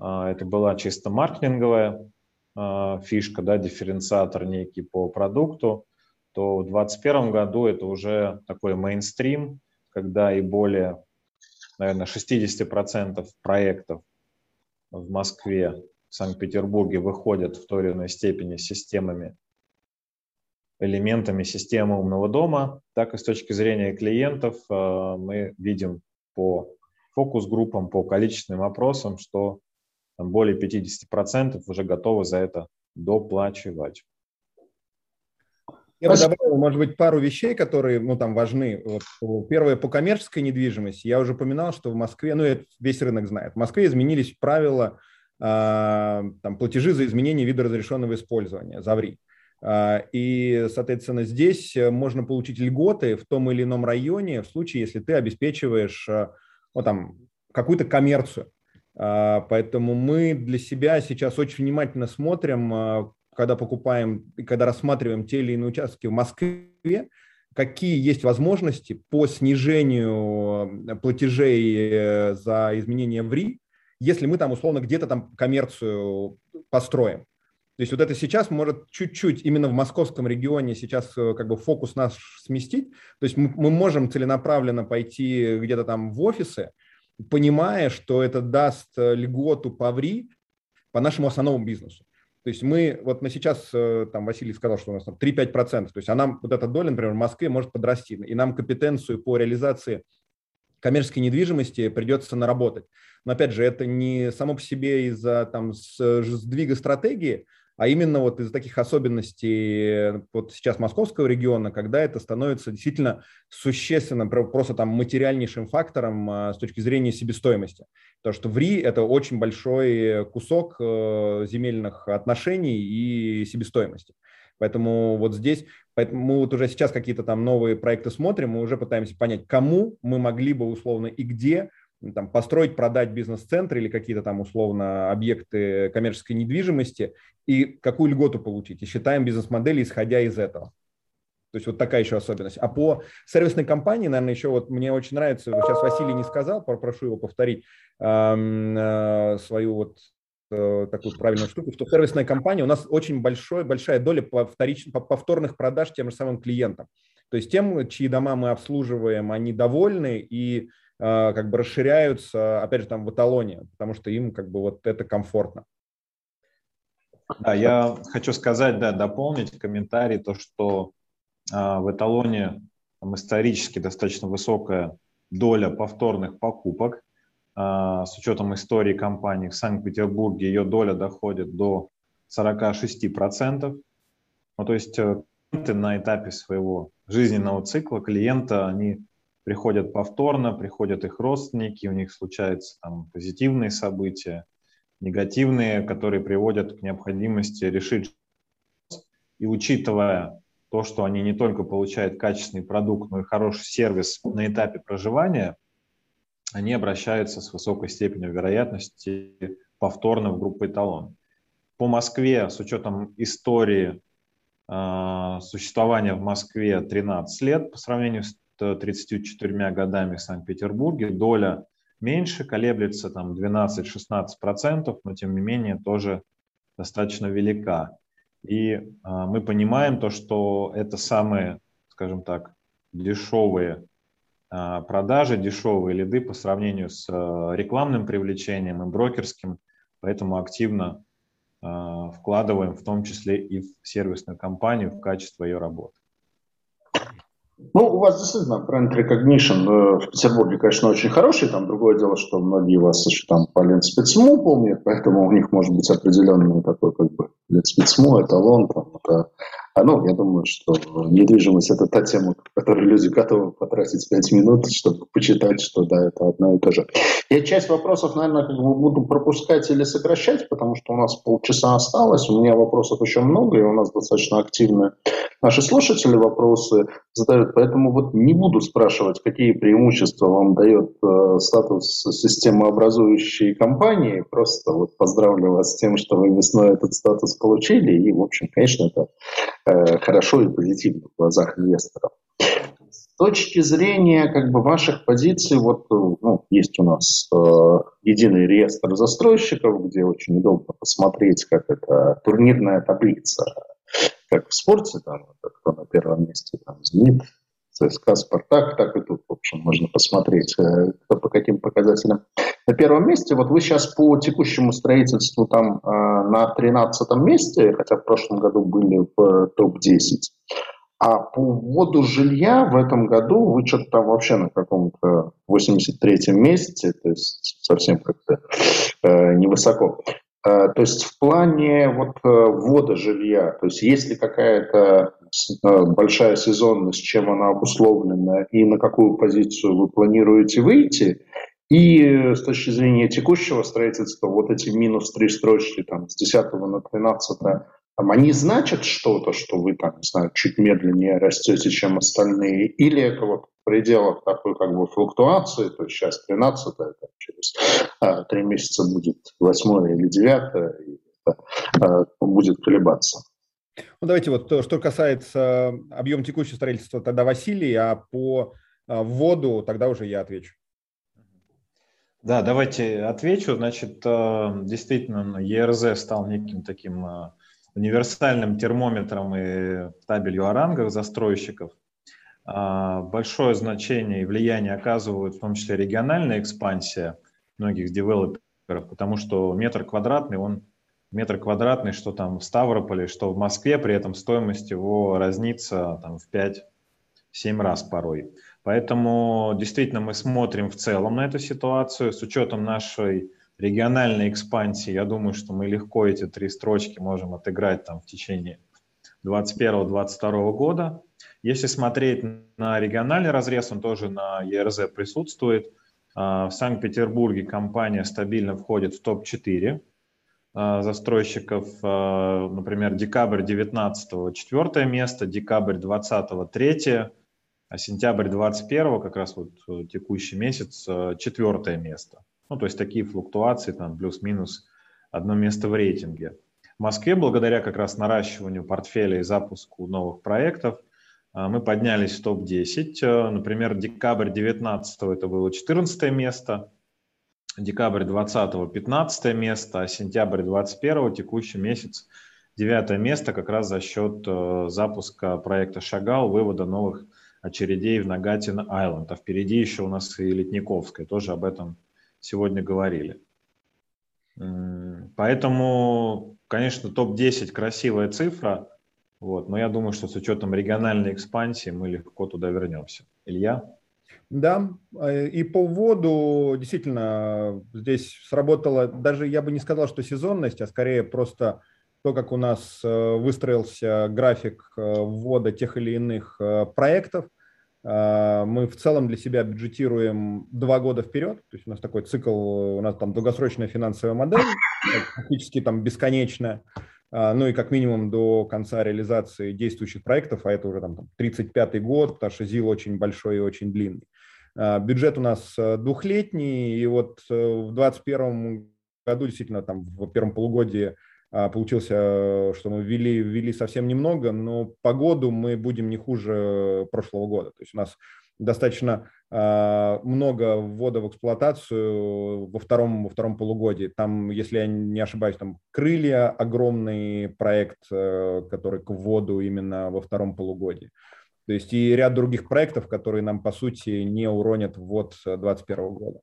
это была чисто маркетинговая фишка, да, дифференциатор некий по продукту, то в 2021 году это уже такой мейнстрим, когда и более, наверное, 60% проектов в Москве, в Санкт-Петербурге выходят в той или иной степени системами, элементами системы умного дома, так и с точки зрения клиентов э, мы видим по фокус-группам, по количественным опросам, что более 50% уже готовы за это доплачивать. Я бы добавил, может быть, пару вещей, которые, ну, там важны. Вот, первое, по коммерческой недвижимости. Я уже упоминал, что в Москве, ну, это весь рынок знает, в Москве изменились правила э, там, платежи за изменение вида разрешенного использования, ЗАВРИ. Э, и, соответственно, здесь можно получить льготы в том или ином районе в случае, если ты обеспечиваешь э, ну, там, какую-то коммерцию. Поэтому мы для себя сейчас очень внимательно смотрим, когда покупаем когда рассматриваем те или иные участки в Москве, какие есть возможности по снижению э, платежей э, за изменение в РИ, если мы там условно где-то там коммерцию построим. То есть вот это сейчас может чуть-чуть именно в московском регионе сейчас э, как бы фокус наш сместить. То есть мы можем целенаправленно пойти где-то там в офисы, понимая, что это даст льготу по ВРИ по нашему основному бизнесу. То есть мы, вот на сейчас, э, там Василий сказал, что у нас там 3-5%, то есть а нам вот эта доля, например, в Москве может подрасти, и нам компетенцию по реализации коммерческой недвижимости придется наработать. Но опять же, это не само по себе из-за там сдвига стратегии, а именно вот из таких особенностей вот сейчас московского региона, когда это становится действительно существенным, просто там материальнейшим фактором а, с точки зрения себестоимости. Потому что в РИ это очень большой кусок э, земельных отношений и себестоимости. Поэтому вот здесь, поэтому мы вот уже сейчас какие-то там новые проекты смотрим, мы уже пытаемся понять, кому мы могли бы условно и где там, построить, продать бизнес-центр или какие-то там условно объекты коммерческой недвижимости и какую льготу получить. И считаем бизнес-модели, исходя из этого. То есть вот такая еще особенность. А по сервисной компании, наверное, еще вот мне очень нравится, сейчас Василий не сказал, прошу его повторить э, свою вот э, такую правильную штуку, что сервисная компания у нас очень большой, большая доля повторич, повторных продаж тем же самым клиентам. То есть тем, чьи дома мы обслуживаем, они довольны и э, как бы расширяются, опять же, там в эталоне, потому что им как бы вот это комфортно. Да, я хочу сказать, да, дополнить комментарий, то, что э, в эталоне там, исторически достаточно высокая доля повторных покупок. Э, с учетом истории компании в Санкт-Петербурге ее доля доходит до 46%. Ну, то есть э, на этапе своего жизненного цикла клиента, они приходят повторно, приходят их родственники, у них случаются там позитивные события, негативные, которые приводят к необходимости решить. И учитывая то, что они не только получают качественный продукт, но и хороший сервис на этапе проживания, они обращаются с высокой степенью вероятности повторно в группу эталон. По Москве, с учетом истории э, существования в Москве 13 лет по сравнению с 34 годами в Санкт-Петербурге, доля меньше, колеблется там 12-16%, но тем не менее тоже достаточно велика. И э, мы понимаем то, что это самые, скажем так, дешевые продажи, дешевые лиды по сравнению с рекламным привлечением и брокерским, поэтому активно вкладываем в том числе и в сервисную компанию в качество ее работы. Ну, у вас действительно бренд recognition э, в Петербурге, конечно, очень хороший. Там другое дело, что многие вас еще там по Ленспецму помнят, поэтому у них может быть определенный такой как бы Ленспецму, эталон. Там, это, ну, я думаю, что недвижимость – это та тема, которой люди готовы потратить 5 минут, чтобы почитать, что да, это одно и то же. Я часть вопросов, наверное, как бы буду пропускать или сокращать, потому что у нас полчаса осталось. У меня вопросов еще много, и у нас достаточно активные наши слушатели вопросы задают, поэтому вот не буду спрашивать, какие преимущества вам дает э, статус системообразующей компании, просто вот поздравлю вас с тем, что вы весной этот статус получили, и, в общем, конечно, это хорошо и позитивно в глазах инвесторов. С точки зрения как бы ваших позиций, вот ну, есть у нас э, единый реестр застройщиков, где очень удобно посмотреть, как это турнирная таблица как в спорте, там, кто на первом месте, там, «Зенит», ЦСКА, «Спартак», так и тут, общем, можно посмотреть, э, кто по каким показателям на первом месте. Вот вы сейчас по текущему строительству там э, на 13 месте, хотя в прошлом году были в топ-10. А по вводу жилья в этом году вы что-то там вообще на каком-то 83-м месте, то есть совсем как-то э, невысоко. То есть в плане вот ввода жилья, то есть есть ли какая-то большая сезонность, чем она обусловлена и на какую позицию вы планируете выйти, и с точки зрения текущего строительства, вот эти минус три строчки там, с 10 на 13, там, они значат что-то, что вы там, не знаю, чуть медленнее растете, чем остальные, или это вот в пределах такой как бы флуктуации, то есть сейчас 13 это через а, три месяца будет 8 или 9 и это будет колебаться. Ну, давайте вот то, что касается объема текущего строительства, тогда Василий, а по а, вводу тогда уже я отвечу. Да, давайте отвечу. Значит, действительно, ЕРЗ стал неким таким универсальным термометром и табелью о рангах застройщиков. А, большое значение и влияние оказывают в том числе региональная экспансия многих девелоперов, потому что метр квадратный, он метр квадратный, что там в Ставрополе, что в Москве, при этом стоимость его разнится там, в 5-7 раз порой. Поэтому действительно мы смотрим в целом на эту ситуацию с учетом нашей региональной экспансии. Я думаю, что мы легко эти три строчки можем отыграть там в течение 2021-2022 года. Если смотреть на региональный разрез, он тоже на ЕРЗ присутствует. А, в Санкт-Петербурге компания стабильно входит в топ-4 а, застройщиков. А, например, декабрь 19 четвертое место, декабрь 20 третье, а сентябрь 21 как раз вот э, текущий месяц четвертое место. Ну, то есть такие флуктуации, там плюс-минус одно место в рейтинге. В Москве, благодаря как раз наращиванию портфеля и запуску новых проектов, а, мы поднялись в топ-10. Э, например, декабрь 19 это было 14 место, декабрь 20 15 место, а сентябрь 21 текущий месяц 9 место как раз за счет э, запуска проекта «Шагал», вывода новых очередей в Нагатин-Айленд. А впереди еще у нас и Летниковская, тоже об этом сегодня говорили. Поэтому, конечно, топ-10 красивая цифра, вот, но я думаю, что с учетом региональной экспансии мы легко туда вернемся. Илья? Да, э, и по вводу действительно здесь сработала, даже я бы не сказал, что сезонность, а скорее просто то, как у нас э, выстроился график э, ввода тех или иных проектов – а, мы в целом для себя бюджетируем два года вперед, то есть у нас такой цикл, у нас там долгосрочная финансовая модель, практически там бесконечная, а, ну и как минимум до конца реализации действующих проектов, а это уже там 35-й год, потому что ЗИЛ очень большой и очень длинный. А, бюджет у нас э, двухлетний, и вот э, в 2021 году действительно там в первом полугодии а, получился, что мы ввели, ввели совсем немного, но по году мы будем не хуже прошлого года. То есть у нас достаточно э, много ввода в эксплуатацию во втором, во втором полугодии. Там, если я не ошибаюсь, там «Крылья» — огромный проект, э, который к вводу именно во втором полугодии. То есть и ряд других проектов, которые нам, по сути, не уронят ввод 2021 года.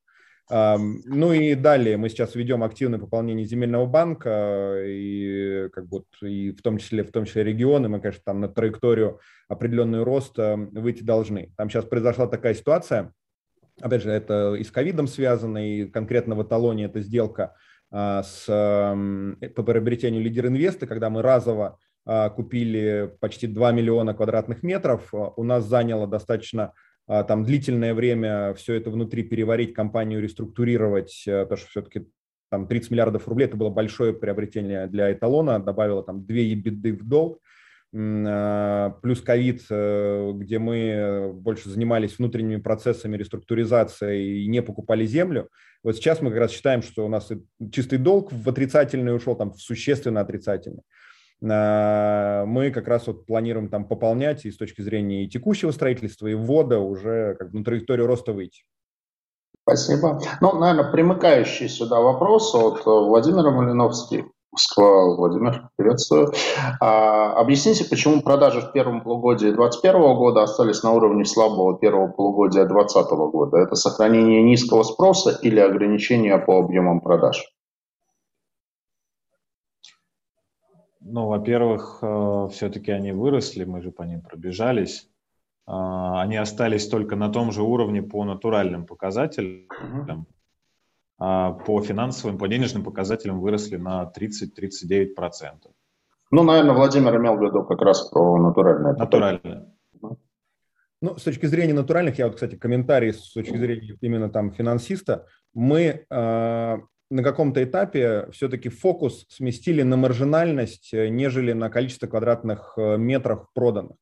Ну и далее мы сейчас ведем активное пополнение земельного банка и как бы и в том числе в том числе регионы. Мы конечно там на траекторию определенную роста выйти должны. Там сейчас произошла такая ситуация, опять же это и с ковидом связано и конкретно в эталоне эта сделка а, с по приобретению лидер инвеста, когда мы разово а, купили почти 2 миллиона квадратных метров, у нас заняло достаточно там длительное время все это внутри переварить, компанию реструктурировать, э, потому что все-таки там 30 миллиардов рублей, это было большое приобретение для эталона, добавило там 2 ебиды в долг, а, плюс ковид, э, где мы больше занимались внутренними процессами реструктуризации и не покупали землю. Вот сейчас мы как раз считаем, что у нас чистый долг в отрицательный ушел, там в существенно отрицательный. А, мы как раз вот планируем там пополнять и с точки зрения и текущего строительства, и ввода уже как бы на траекторию роста выйти. Спасибо. Ну, наверное, примыкающий сюда вопрос от Владимира Малиновского. Владимир, приветствую. А, объясните, почему продажи в первом полугодии 2021 года остались на уровне слабого первого полугодия 2020 года? Это сохранение низкого спроса или ограничение по объемам продаж? Ну, во-первых, э, все-таки они выросли, мы же по ним пробежались. А, они остались только на том же уровне по натуральным показателям. А по финансовым, по денежным показателям выросли на 30-39%. Ну, наверное, Владимир имел в виду как раз про натуральные. Натуральные. Ну, с точки зрения натуральных, я вот, кстати, комментарий с точки зрения именно там финансиста, мы э, на каком-то этапе все-таки фокус сместили на маржинальность, э, нежели на количество квадратных э, метров проданных.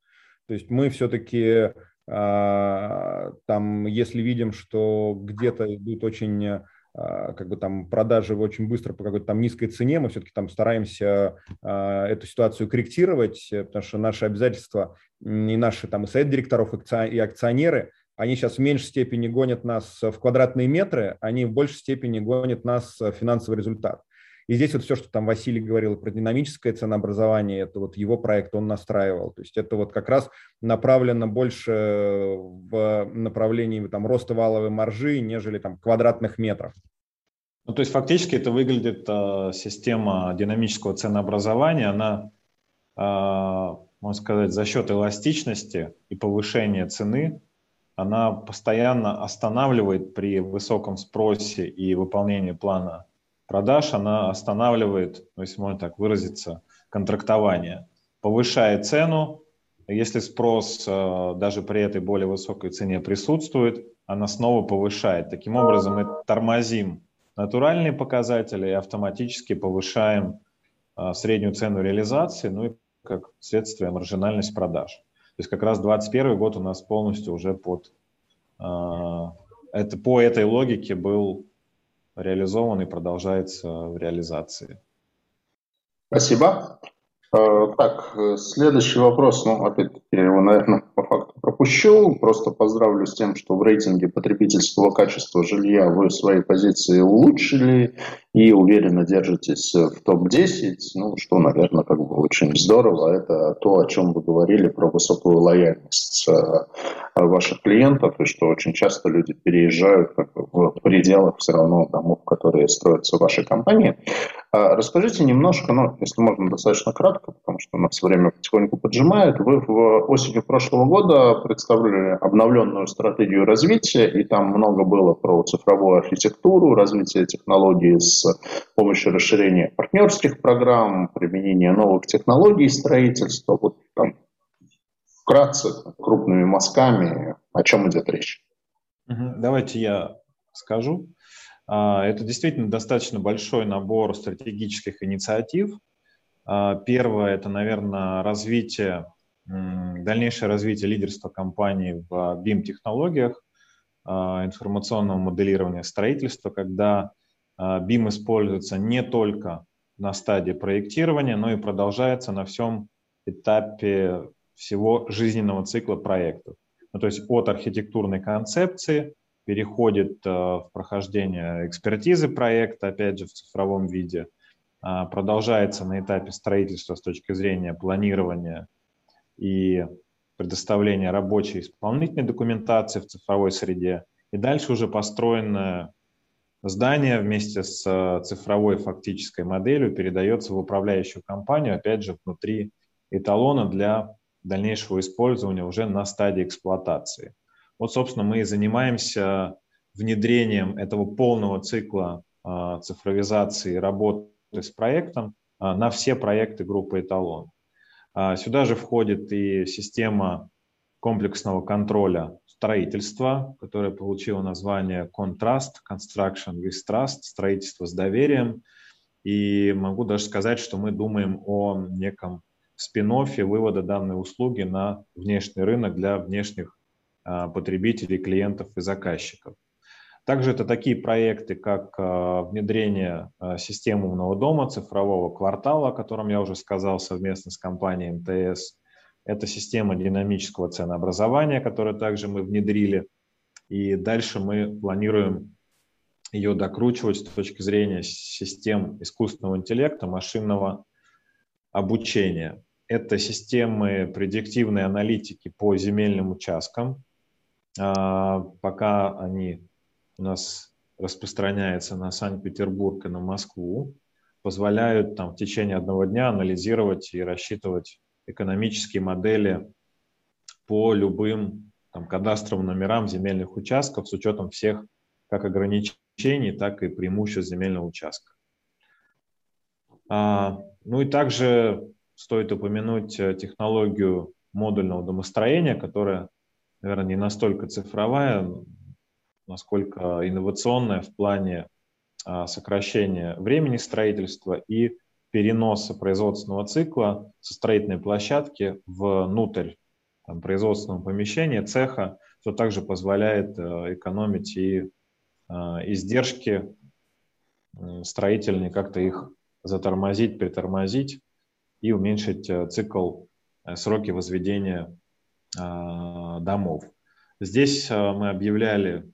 То есть мы все-таки а, там, если видим, что где-то идут очень а, как бы там продажи очень быстро по какой-то там низкой цене, мы все-таки там стараемся а, эту ситуацию корректировать, э, потому что наши обязательства и наши там и совет директоров, и акционеры они сейчас в меньшей степени гонят нас в квадратные метры, они в большей степени гонят нас в финансовый результат. И здесь вот все, что там Василий говорил про динамическое ценообразование, это вот его проект он настраивал. То есть это вот как раз направлено больше в направлении там, роста валовой маржи, нежели там квадратных метров. Ну, то есть фактически это выглядит э, система динамического ценообразования, она, э, можно сказать, за счет эластичности и повышения цены она постоянно останавливает при высоком спросе и выполнении плана продаж, она останавливает, ну, если можно так выразиться, контрактование, повышает цену, если спрос э, даже при этой более высокой цене присутствует, она снова повышает. Таким образом, мы тормозим натуральные показатели и автоматически повышаем э, среднюю цену реализации, ну и как следствие маржинальность продаж. То есть как раз 2021 год у нас полностью уже под а, это по этой логике был реализован и продолжается в реализации. Спасибо. Э, так, следующий вопрос, ну, опять-таки, я его, наверное, по факту пропущу. Просто поздравлю с тем, что в рейтинге потребительского качества жилья вы свои позиции улучшили и уверенно держитесь в топ-10, ну, что, наверное, как бы очень здорово. Это то, о чем вы говорили, про высокую лояльность э, ваших клиентов, и что очень часто люди переезжают как бы, в пределах все равно домов, которые строятся в вашей компании. А расскажите немножко, ну, если можно, достаточно кратко, потому что у нас время потихоньку поджимает. Вы в осенью прошлого года представили обновленную стратегию развития, и там много было про цифровую архитектуру, развитие технологий с помощью расширения партнерских программ, применения новых технологий строительства. Вот там вкратце, крупными мазками, о чем идет речь. Давайте я скажу. А, это действительно достаточно большой набор стратегических инициатив. А, первое – это, наверное, развитие, дальнейшее развитие лидерства компании в BIM-технологиях, а, информационного моделирования строительства, когда BIM а, используется не только на стадии проектирования, но и продолжается на всем этапе всего жизненного цикла проектов. Ну, то есть от архитектурной концепции переходит э, в прохождение экспертизы проекта, опять же, в цифровом виде, а, продолжается на этапе строительства с точки зрения планирования и предоставления рабочей исполнительной документации в цифровой среде. И дальше уже построенное здание вместе с э, цифровой фактической моделью передается в управляющую компанию, опять же, внутри эталона для дальнейшего использования уже на стадии эксплуатации. Вот, собственно, мы и занимаемся внедрением этого полного цикла э, цифровизации работы с проектом э, на все проекты группы «Эталон». Сюда же входит и система комплексного контроля строительства, которое получило название Contrast, Construction with Trust, строительство с доверием. И могу даже сказать, что мы думаем о неком спин вывода данной услуги на внешний рынок для внешних а, потребителей, клиентов и заказчиков. Также это такие проекты, как а, внедрение а, системы умного дома, цифрового квартала, о котором я уже сказал совместно с компанией МТС, это система динамического ценообразования, которую также мы внедрили. И дальше мы планируем ее докручивать с точки зрения систем искусственного интеллекта, машинного обучения. Это системы предиктивной аналитики по земельным участкам. А, пока они у нас распространяются на Санкт-Петербург и на Москву, позволяют там, в течение одного дня анализировать и рассчитывать экономические модели по любым там, кадастровым номерам земельных участков с учетом всех как ограничений, так и преимуществ земельного участка. А, ну и также стоит упомянуть э, технологию модульного домостроения, которая, наверное, не настолько цифровая, насколько инновационная в плане а, сокращения времени строительства и переноса производственного цикла со строительной площадки внутрь там, производственного помещения, цеха, что также позволяет э, экономить и э, издержки э, строительные, как-то их затормозить, притормозить и уменьшить цикл, сроки возведения домов. Здесь мы объявляли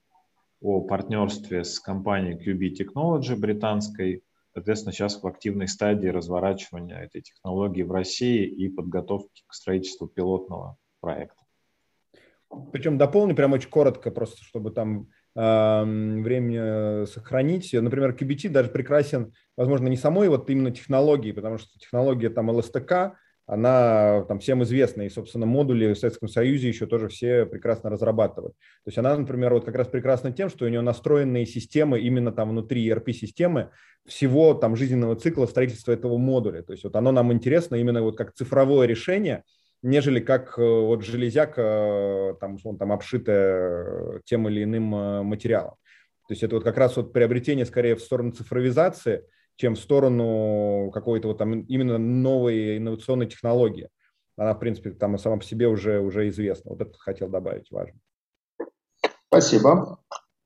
о партнерстве с компанией QB Technology британской, Соответственно, сейчас в активной стадии разворачивания этой технологии в России и подготовки к строительству пилотного проекта. Причем дополню прям очень коротко, просто чтобы там э, время сохранить. Например, QBT даже прекрасен, возможно, не самой вот именно технологии, потому что технология там ЛСТК, она там всем известна, и, собственно, модули в Советском Союзе еще тоже все прекрасно разрабатывают. То есть она, например, вот как раз прекрасна тем, что у нее настроенные системы именно там внутри ERP-системы всего там жизненного цикла строительства этого модуля. То есть вот оно нам интересно именно вот как цифровое решение, нежели как э, вот железяка, э, там, условно, там обшитая тем или иным э, материалом. То есть это вот как раз вот приобретение скорее в сторону цифровизации – чем в сторону какой-то вот там именно новой инновационной технологии. Она, в принципе, там сама по себе уже, уже известна. Вот это хотел добавить, важно. Спасибо.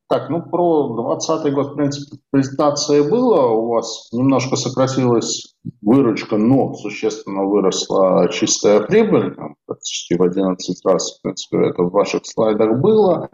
Так, ну про 2020 год, в принципе, презентации было. У вас немножко сократилась выручка, но существенно выросла чистая прибыль, там, почти в 11 раз, в принципе, это в ваших слайдах было.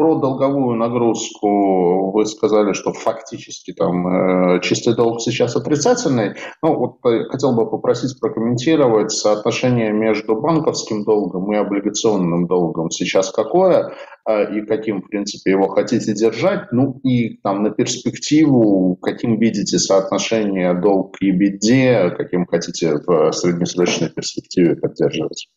Про долговую нагрузку вы сказали, что фактически там э, чистый долг сейчас отрицательный. Ну, вот э, хотел бы попросить прокомментировать соотношение между банковским долгом и облигационным долгом сейчас какое, э, и каким, в принципе, его хотите держать. Ну, и там на перспективу, каким видите соотношение долг и беде, каким хотите в среднесрочной перспективе поддерживать.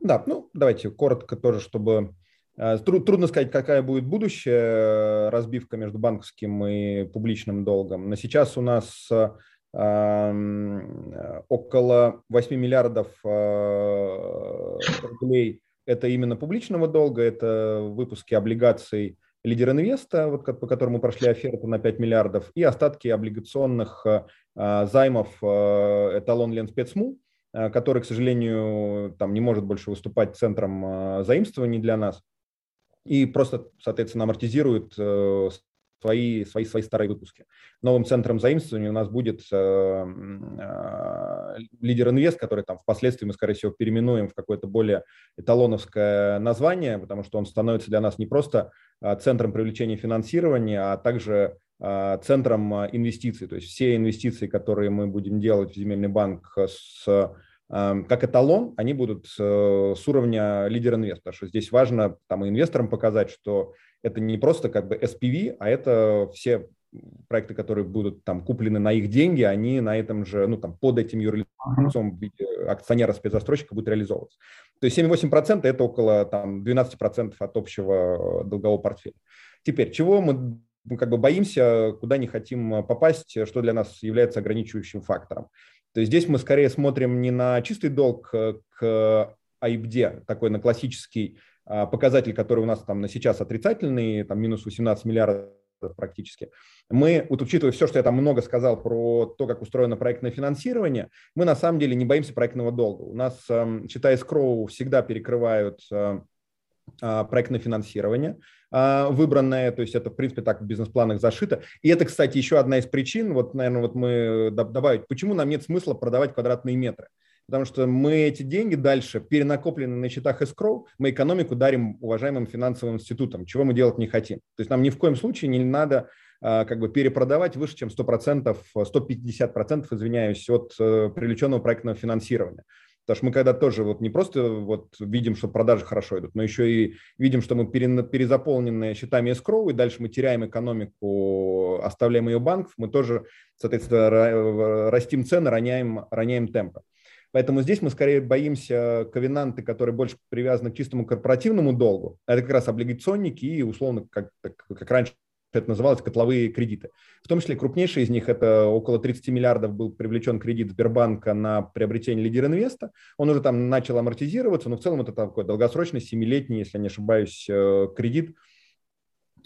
Да, ну, давайте коротко тоже, чтобы Э, трудно сказать, какая будет будущая э, разбивка между банковским и публичным долгом. Но сейчас у нас э, около 8 миллиардов рублей это именно публичного долга, это выпуски облигаций лидер инвеста, вот, по которому прошли оферты на 5 миллиардов, и остатки облигационных займов эталон Ленспецму, который, к сожалению, там не может больше выступать центром заимствований для нас и просто, соответственно, амортизирует э, свои, свои, свои старые выпуски. Новым центром заимствования у нас будет э, э, лидер инвест, который там впоследствии мы, скорее всего, переименуем в какое-то более эталоновское название, потому что он становится для нас не просто э, центром привлечения финансирования, а также э, центром инвестиций. То есть все инвестиции, которые мы будем делать в земельный банк с как эталон, они будут с уровня лидер-инвестора, что здесь важно там, инвесторам показать, что это не просто как бы SPV, а это все проекты, которые будут там куплены на их деньги, они на этом же, ну там под этим юрлицом в виде акционера спецзастройщика будут реализовываться. То есть 7,8% это около там 12% от общего долгового портфеля. Теперь, чего мы как бы боимся, куда не хотим попасть, что для нас является ограничивающим фактором. То есть здесь мы скорее смотрим не на чистый долг к АИБДе, такой на классический а, показатель, который у нас там на сейчас отрицательный, там минус 18 миллиардов практически. Мы, вот учитывая все, что я там много сказал про то, как устроено проектное финансирование, мы на самом деле не боимся проектного долга. У нас, эм, считая скроу, всегда перекрывают э, а, проектное финансирование а, выбранное, то есть это, в принципе, так в бизнес-планах зашито. И это, кстати, еще одна из причин, вот, наверное, вот мы добавить, почему нам нет смысла продавать квадратные метры потому что мы эти деньги дальше перенакоплены на счетах escrow, мы экономику дарим уважаемым финансовым институтам, чего мы делать не хотим. То есть нам ни в коем случае не надо а, как бы перепродавать выше, чем 100%, 150%, извиняюсь, от э, привлеченного проектного финансирования. Потому что мы когда тоже вот не просто вот видим, что продажи хорошо идут, но еще и видим, что мы перезаполнены счетами escrow, и дальше мы теряем экономику, оставляем ее банков, мы тоже, соответственно, растим цены, роняем, роняем темпы. Поэтому здесь мы скорее боимся ковенанты, которые больше привязаны к чистому корпоративному долгу. Это как раз облигационники и, условно, как, как раньше это называлось, котловые кредиты. В том числе крупнейший из них, это около 30 миллиардов был привлечен кредит Сбербанка на приобретение Лидер Инвеста. Он уже там начал амортизироваться, но в целом это такой долгосрочный, семилетний, если не ошибаюсь, э, кредит,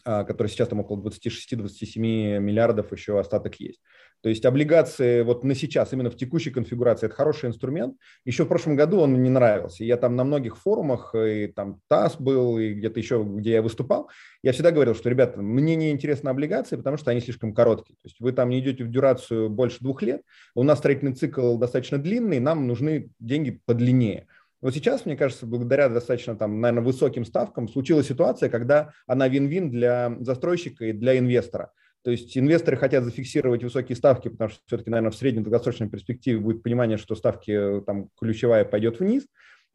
который сейчас там около 26-27 миллиардов еще остаток есть. То есть облигации вот на сейчас, именно в текущей конфигурации, это хороший инструмент. Еще в прошлом году он мне не нравился. Я там на многих форумах, и там ТАСС был, и где-то еще, где я выступал, я всегда говорил, что, ребята, мне не интересны облигации, потому что они слишком короткие. То есть вы там не идете в дюрацию больше двух лет, у нас строительный цикл достаточно длинный, нам нужны деньги подлиннее. Вот сейчас, мне кажется, благодаря достаточно, там, наверное, высоким ставкам случилась ситуация, когда она вин-вин для застройщика и для инвестора – то есть инвесторы хотят зафиксировать высокие ставки, потому что все-таки, наверное, в среднем долгосрочной перспективе будет понимание, что ставки там ключевая пойдет вниз,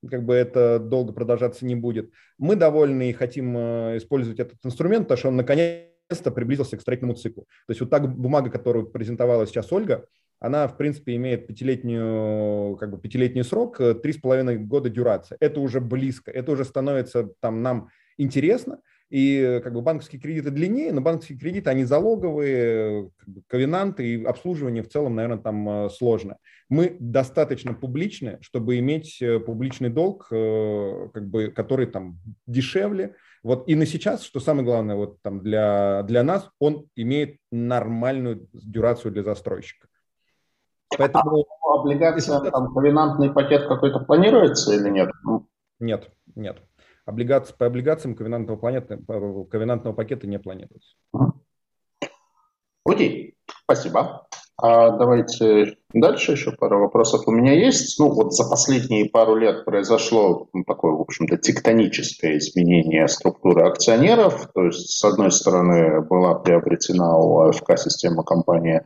как бы это долго продолжаться не будет. Мы довольны и хотим э, использовать этот инструмент, потому что он наконец-то приблизился к строительному циклу. То есть вот так бумага, которую презентовала сейчас Ольга, она, в принципе, имеет пятилетнюю, как бы пятилетний срок, э, три с половиной года дюрация. Это уже близко, это уже становится там нам интересно, и как бы банковские кредиты длиннее, но банковские кредиты, они залоговые, как бы, ковенанты, и обслуживание в целом, наверное, там э, сложно. Мы достаточно публичны, чтобы иметь э, публичный долг, э, как бы, который там дешевле. Вот и на сейчас, что самое главное, вот там для, для нас, он имеет нормальную дюрацию для застройщика. Поэтому... А облигация, там, ковенантный пакет какой-то планируется или нет? Нет, нет облигации, по облигациям ковенантного, планеты, ковенантного пакета не планируется. Окей, спасибо. А давайте дальше еще пару вопросов у меня есть. Ну вот за последние пару лет произошло ну, такое, в общем-то, тектоническое изменение структуры акционеров. То есть, с одной стороны, была приобретена у АФК система компании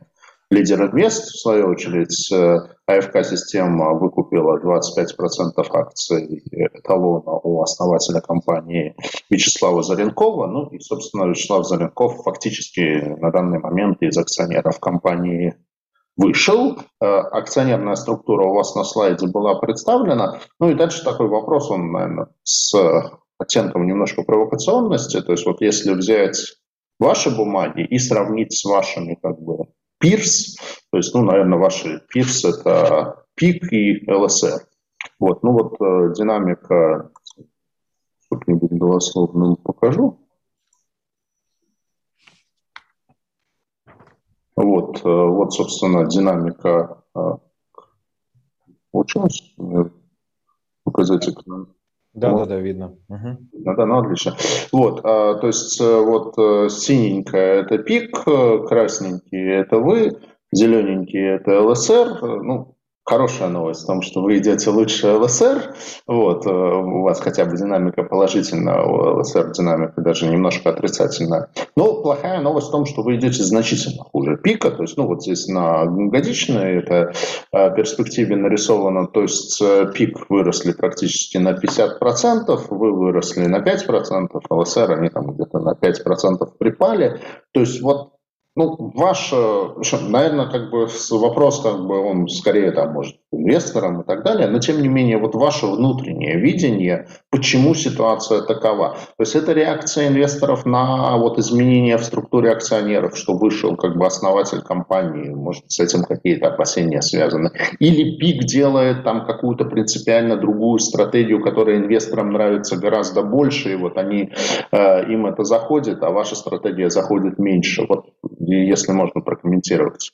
Лидер Инвест, в свою очередь, э, АФК-система выкупила 25% акций эталона у основателя компании Вячеслава Заренкова. Ну и, собственно, Вячеслав Заренков фактически на данный момент из акционеров компании вышел. Э, акционерная структура у вас на слайде была представлена. Ну и дальше такой вопрос, он, наверное, с оттенком немножко провокационности. То есть вот если взять ваши бумаги и сравнить с вашими как бы Пирс, то есть, ну, наверное, ваши Пирс это ПИК и ЛСР. Вот, ну вот э, динамика, сколько-нибудь голословным покажу. Вот, э, вот, собственно, динамика э, получилась. Показать экран. Да, вот. да, да, видно. Угу. Да, да, ну отлично. Вот, а, то есть э, вот э, синенькая это пик, э, красненький это вы, зелененький это ЛСР. Ну, хорошая новость в том, что вы идете лучше ЛСР, вот, э, у вас хотя бы динамика положительная, у ЛСР динамика даже немножко отрицательная. Но плохая новость в том, что вы идете значительно хуже пика, то есть, ну, вот здесь на годичной это э, перспективе нарисовано, то есть э, пик выросли практически на 50%, вы выросли на 5%, ЛСР они там где-то на 5% припали, то есть вот ну, ваш, наверное, как бы вопрос, как бы он скорее там может инвесторам и так далее, но тем не менее вот ваше внутреннее видение, почему ситуация такова. То есть это реакция инвесторов на вот изменения в структуре акционеров, что вышел как бы основатель компании, может с этим какие-то опасения связаны. Или ПИК делает там какую-то принципиально другую стратегию, которая инвесторам нравится гораздо больше, и вот они, э, им это заходит, а ваша стратегия заходит меньше. Вот если можно прокомментировать.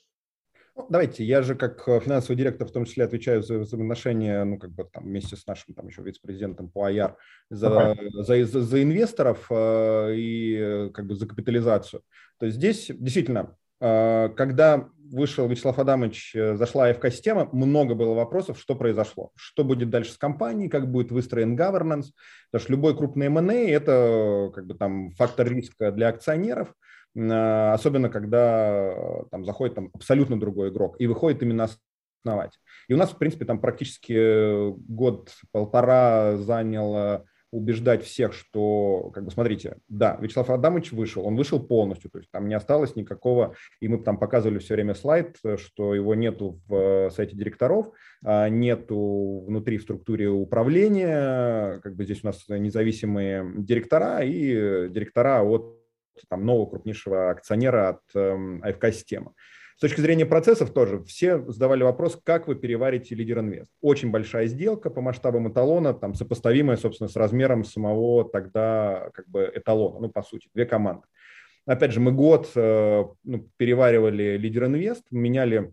Ну, давайте, я же как э, финансовый директор в том числе отвечаю за взаимоотношения, ну, как бы там вместе с нашим там еще вице-президентом по АЯР за, за, за, за инвесторов э, и э, как бы за капитализацию. То есть здесь действительно, э, когда вышел Вячеслав Адамович, э, зашла АФК-система, много было вопросов, что произошло, что будет дальше с компанией, как будет выстроен governance, потому что любой крупный M&A – это как бы там фактор риска для акционеров – особенно когда э, там заходит там абсолютно другой игрок и выходит именно основать. И у нас, в принципе, там практически год-полтора заняло убеждать всех, что, как бы, смотрите, да, Вячеслав Адамович вышел, он вышел полностью, то есть там не осталось никакого, и мы там показывали все время слайд, что его нету в э, сайте директоров, а нету внутри в структуре управления, как бы здесь у нас независимые директора и директора от там, нового крупнейшего акционера от э, АФК-системы. С точки зрения процессов тоже все задавали вопрос, как вы переварите лидер инвест. Очень большая сделка по масштабам эталона, там сопоставимая, собственно, с размером самого тогда как бы эталона, ну, по сути, две команды. Опять же, мы год э, ну, переваривали лидер инвест, меняли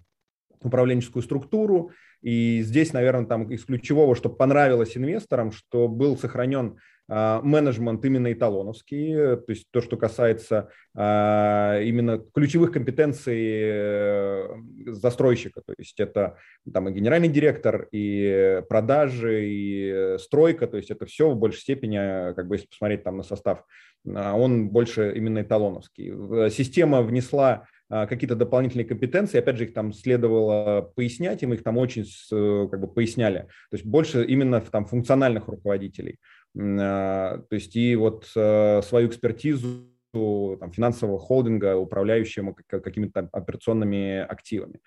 управленческую структуру, и здесь, наверное, там из ключевого, что понравилось инвесторам, что был сохранен менеджмент именно эталоновский, то есть то, что касается а, именно ключевых компетенций э, застройщика, то есть это там и генеральный директор, и продажи, и стройка, то есть это все в большей степени, как бы если посмотреть там на состав, а, он больше именно эталоновский. Система внесла какие-то дополнительные компетенции, опять же, их там следовало пояснять, и мы их там очень как бы поясняли. То есть больше именно там функциональных руководителей. А, то есть и вот э, свою экспертизу там, финансового холдинга, управляющего какими-то операционными активами.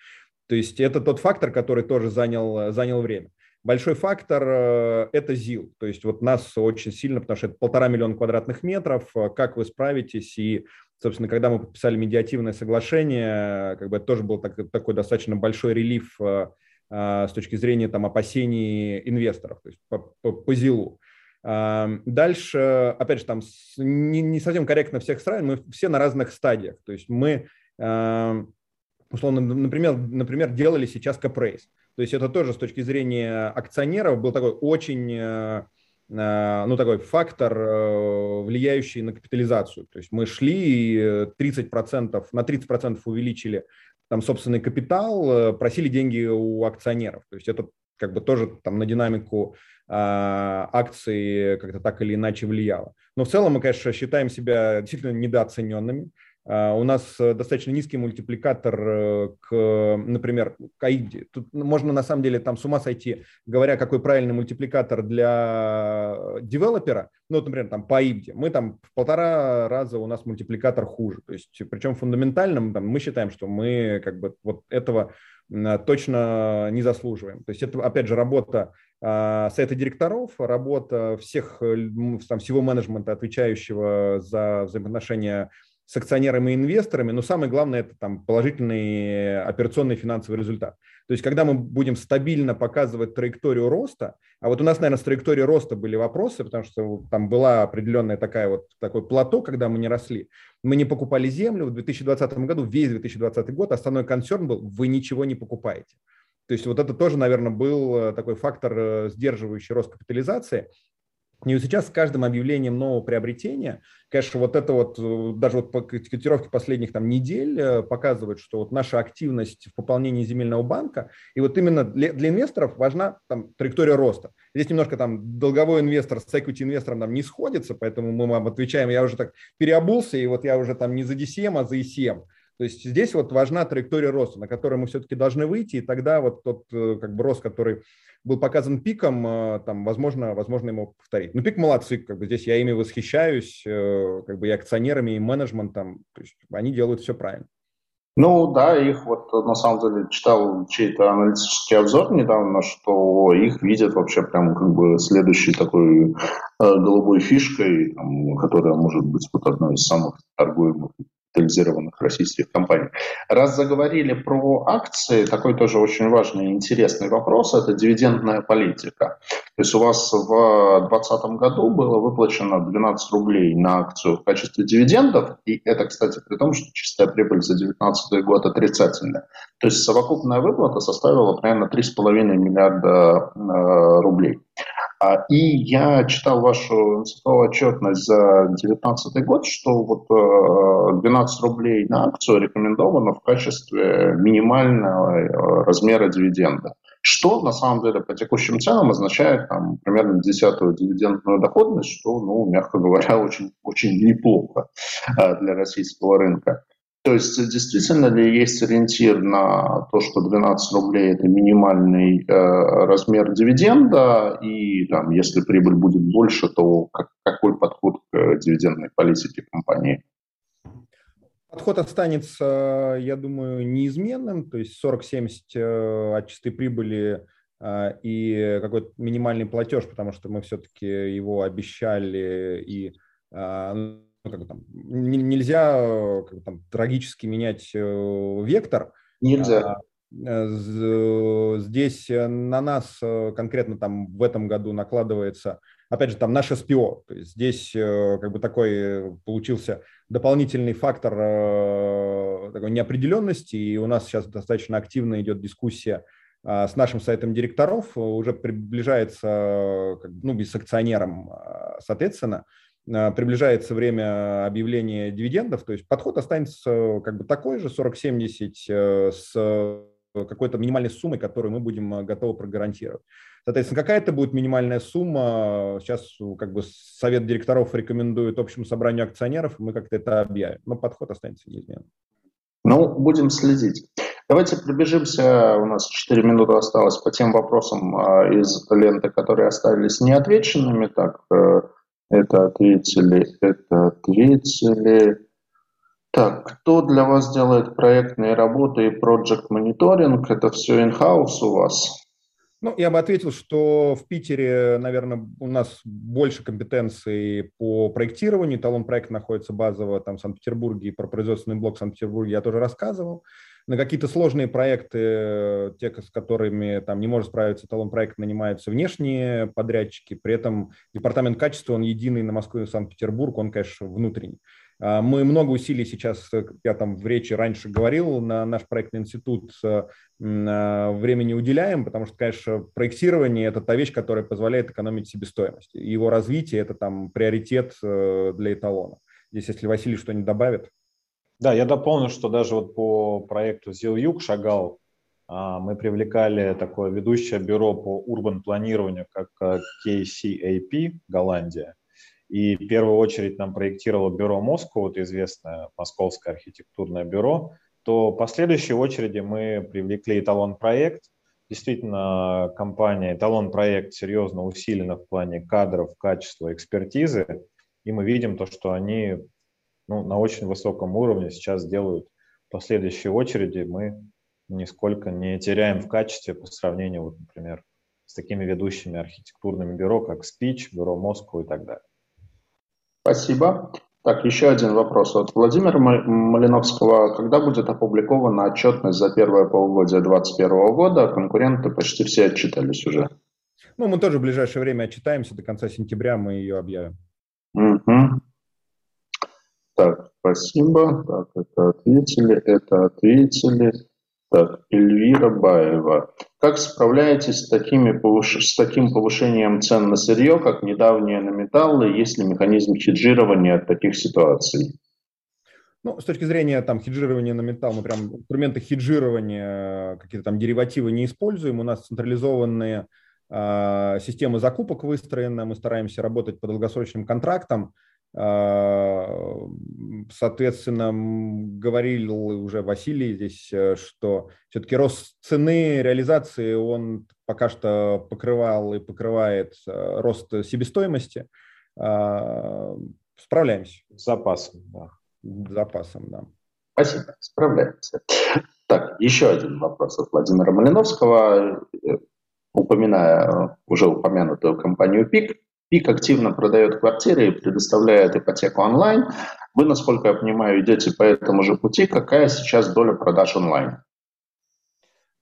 То есть это тот фактор, который тоже занял, занял время. Большой фактор это ЗИЛ. То есть вот нас очень сильно, потому что это полтора миллиона квадратных метров, как вы справитесь. И, собственно, когда мы подписали медиативное соглашение, как бы это тоже был так, такой достаточно большой релиф с точки зрения там, опасений инвесторов, то есть по, по, по ЗИЛу. Дальше, опять же, там не, совсем корректно всех сравнивать, мы все на разных стадиях. То есть мы, условно, например, например делали сейчас капрейс. То есть это тоже с точки зрения акционеров был такой очень э, э, ну, такой фактор, э, влияющий на капитализацию. То есть мы шли и 30%, на 30% увеличили там собственный капитал, просили деньги у акционеров. То есть это как бы тоже там на динамику акции как-то так или иначе влияло. Но в целом мы, конечно, считаем себя действительно недооцененными. А, у нас достаточно низкий мультипликатор э, к, например, к AIBD. Тут можно на самом деле там с ума сойти, говоря, какой правильный мультипликатор для девелопера. Ну, вот, например, там по AIBD. Мы там в полтора раза у нас мультипликатор хуже. То есть, причем фундаментальным там, мы считаем, что мы как бы вот этого точно не заслуживаем. То есть это, опять же, работа а, совета директоров, работа всех, э, там, всего менеджмента, отвечающего за взаимоотношения с акционерами и инвесторами, но самое главное – это там, положительный операционный финансовый результат. То есть, когда мы будем стабильно показывать траекторию роста, а вот у нас, наверное, с траекторией роста были вопросы, потому что там была определенная такая вот такой плато, когда мы не росли. Мы не покупали землю. В 2020 году, весь 2020 год, основной концерн был – вы ничего не покупаете. То есть вот это тоже, наверное, был э, такой фактор, э, сдерживающий рост капитализации. И вот сейчас с каждым объявлением нового приобретения, конечно, вот это вот, э, даже вот по котировке последних там недель показывает, что вот наша активность в пополнении земельного банка, и вот именно для, для инвесторов важна там траектория роста. Здесь немножко там долговой инвестор с equity инвестором там не сходится, поэтому мы вам отвечаем, я уже так переобулся, и вот я уже там не за DCM, а за ECM. То есть здесь вот важна траектория роста, на которую мы все-таки должны выйти, и тогда вот тот э, как бы рост, который был показан пиком, э, там, возможно, возможно ему повторить. Ну, пик молодцы, как бы здесь я ими восхищаюсь, э, как бы и акционерами, и менеджментом, то есть они делают все правильно. Ну да, их вот на самом деле читал чей-то аналитический обзор недавно, что их видят вообще прям как бы следующей такой э, голубой фишкой, там, которая может быть вот одной из самых торгуемых капитализированных российских компаний. Раз заговорили про акции, такой тоже очень важный и интересный вопрос – это дивидендная политика. То есть у вас в 2020 году было выплачено 12 рублей на акцию в качестве дивидендов, и это, кстати, при том, что чистая прибыль за 2019 год отрицательная. То есть совокупная выплата составила примерно 3,5 миллиарда э, рублей. А, и я читал вашу институционную отчетность за 2019 год, что вот 12 э, рублей на акцию рекомендовано в качестве минимального э, размера дивиденда. Что на самом деле по текущим ценам означает там, примерно десятую дивидендную доходность, что, ну, мягко говоря, очень, очень неплохо э, для российского рынка. То есть действительно ли есть ориентир на то, что 12 рублей это минимальный э, размер дивиденда, и там, если прибыль будет больше, то как, какой подход к дивидендной политике компании? Подход останется, я думаю, неизменным, то есть 40-70 э, от чистой прибыли э, и какой-то минимальный платеж, потому что мы все-таки его обещали и э, ну, как бы там, нельзя э, как бы, там, трагически менять э, вектор. Нельзя. А, э, здесь на нас конкретно там в этом году накладывается, опять же, там наше СПО. То есть здесь как бы такой получился дополнительный фактор такой неопределенности, и у нас сейчас достаточно активно идет дискуссия а, с нашим сайтом директоров, уже приближается, ну, с акционером, соответственно, приближается время объявления дивидендов, то есть подход останется как бы такой же, 40-70 э, с какой-то минимальной суммой, которую мы будем э, готовы прогарантировать. Соответственно, какая это будет минимальная сумма, сейчас как бы совет директоров рекомендует общему собранию акционеров, мы как-то это объявим, но подход останется неизменным. Ну, будем следить. Давайте пробежимся, у нас 4 минуты осталось по тем вопросам из ленты, которые остались неотвеченными. Так, это ответили, это ответили. Так, кто для вас делает проектные работы и проект мониторинг? Это все in-house у вас? Ну, я бы ответил, что в Питере, наверное, у нас больше компетенций по проектированию. Талон проект находится базово там в Санкт-Петербурге, и про производственный блок в Санкт-Петербурге я тоже рассказывал. На какие-то сложные проекты, те, с которыми там не может справиться талон проект, нанимаются внешние подрядчики. При этом департамент качества, он единый на Москву и Санкт-Петербург, он, конечно, внутренний. А, мы много усилий сейчас, я там в речи раньше говорил, на наш проектный институт а, времени уделяем, потому что, конечно, проектирование – это та вещь, которая позволяет экономить себестоимость. Его развитие – это там приоритет э, для эталона. Здесь, если Василий что-нибудь добавит. Да, я дополню, что даже вот по проекту Зил-Юг шагал, а, мы привлекали такое ведущее бюро по урбан планированию, как KCAP, Голландия. И в первую очередь нам проектировало бюро Москва, вот известное московское архитектурное бюро, то по следующей очереди мы привлекли эталон проект. Действительно, компания эталон проект серьезно усилена в плане кадров, качества, экспертизы. И мы видим то, что они ну, на очень высоком уровне сейчас делают последующей очереди, мы нисколько не теряем в качестве по сравнению, вот, например, с такими ведущими архитектурными бюро, как Speech, бюро Москву и так далее. Спасибо. Так, еще один вопрос от Владимира Малиновского. Когда будет опубликована отчетность за первое полугодие 2021 года? Конкуренты почти все отчитались уже. Ну, мы тоже в ближайшее время отчитаемся. До конца сентября мы ее объявим. Угу. Так, спасибо. Так, это ответили, это ответили. Так, Эльвира Баева. Как справляетесь с, такими с таким повышением цен на сырье, как недавние на металлы? Есть ли механизм хеджирования от таких ситуаций? Ну, с точки зрения там хеджирования на металл, мы прям инструменты хеджирования, какие-то там деривативы не используем. У нас централизованные э, системы закупок выстроены, мы стараемся работать по долгосрочным контрактам. Э, соответственно, говорил уже Василий здесь, э, что все-таки рост цены реализации, он пока что покрывал и покрывает э, рост себестоимости. Э, справляемся. С запасом, да запасом, да. Спасибо, справляемся. Так, еще один вопрос от Владимира Малиновского. Упоминая уже упомянутую компанию ПИК, ПИК активно продает квартиры и предоставляет ипотеку онлайн. Вы, насколько я понимаю, идете по этому же пути. Какая сейчас доля продаж онлайн?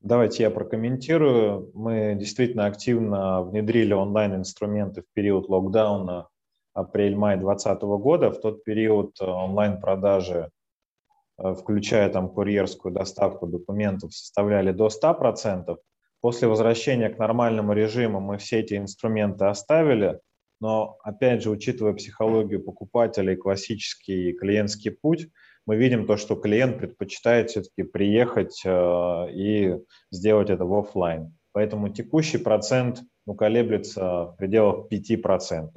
Давайте я прокомментирую. Мы действительно активно внедрили онлайн-инструменты в период локдауна апрель-май 2020 года. В тот период э, онлайн-продажи, э, включая там курьерскую доставку документов, составляли до 100%. После возвращения к нормальному режиму мы все эти инструменты оставили, но, опять же, учитывая психологию покупателя и классический клиентский путь, мы видим то, что клиент предпочитает все-таки приехать э, и сделать это в офлайн. Поэтому текущий процент ну, колеблется в пределах 5%.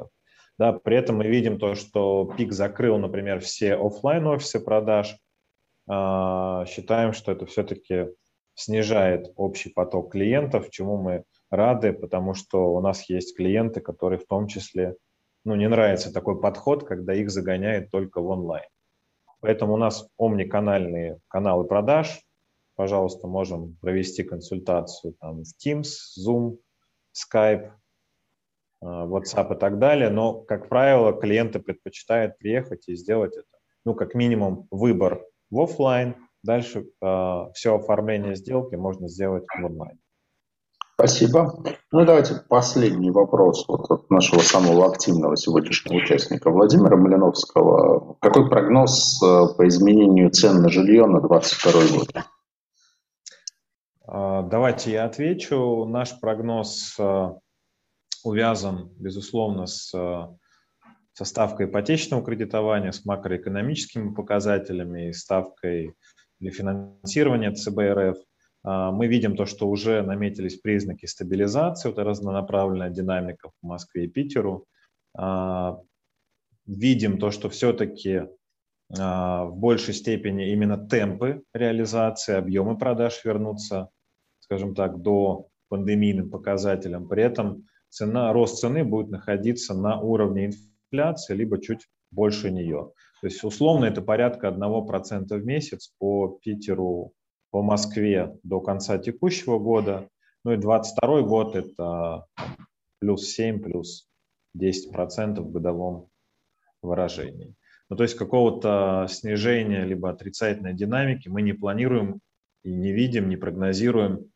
Да, при этом мы видим то, что ПИК закрыл, например, все офлайн офисы продаж. А, считаем, что это все-таки снижает общий поток клиентов, чему мы рады, потому что у нас есть клиенты, которые в том числе, ну, не нравится такой подход, когда их загоняет только в онлайн. Поэтому у нас омниканальные каналы продаж. Пожалуйста, можем провести консультацию там, в Teams, Zoom, Skype, Э, WhatsApp и так далее, но, как правило, клиенты предпочитают приехать и сделать это. Ну, как минимум, выбор в офлайн, дальше э, все оформление сделки можно сделать в онлайн. Спасибо. Ну и давайте последний вопрос вот от нашего самого активного сегодняшнего участника Владимира Малиновского. Какой прогноз э, по изменению цен на жилье на 2022 год? Э, давайте я отвечу. Наш прогноз увязан, безусловно, с со ставкой ипотечного кредитования, с макроэкономическими показателями и ставкой для финансирования ЦБ РФ. А, мы видим то, что уже наметились признаки стабилизации, вот разнонаправленная динамика в Москве и Питеру. А, видим то, что все-таки а, в большей степени именно темпы реализации, объемы продаж вернутся, скажем так, до пандемийным показателям. При этом цена, рост цены будет находиться на уровне инфляции, либо чуть больше нее. То есть условно это порядка 1% в месяц по Питеру, по Москве до конца текущего года. Ну и 22 год это плюс 7, плюс 10% в годовом выражении. Ну, то есть какого-то снижения либо отрицательной динамики мы не планируем и не видим, не прогнозируем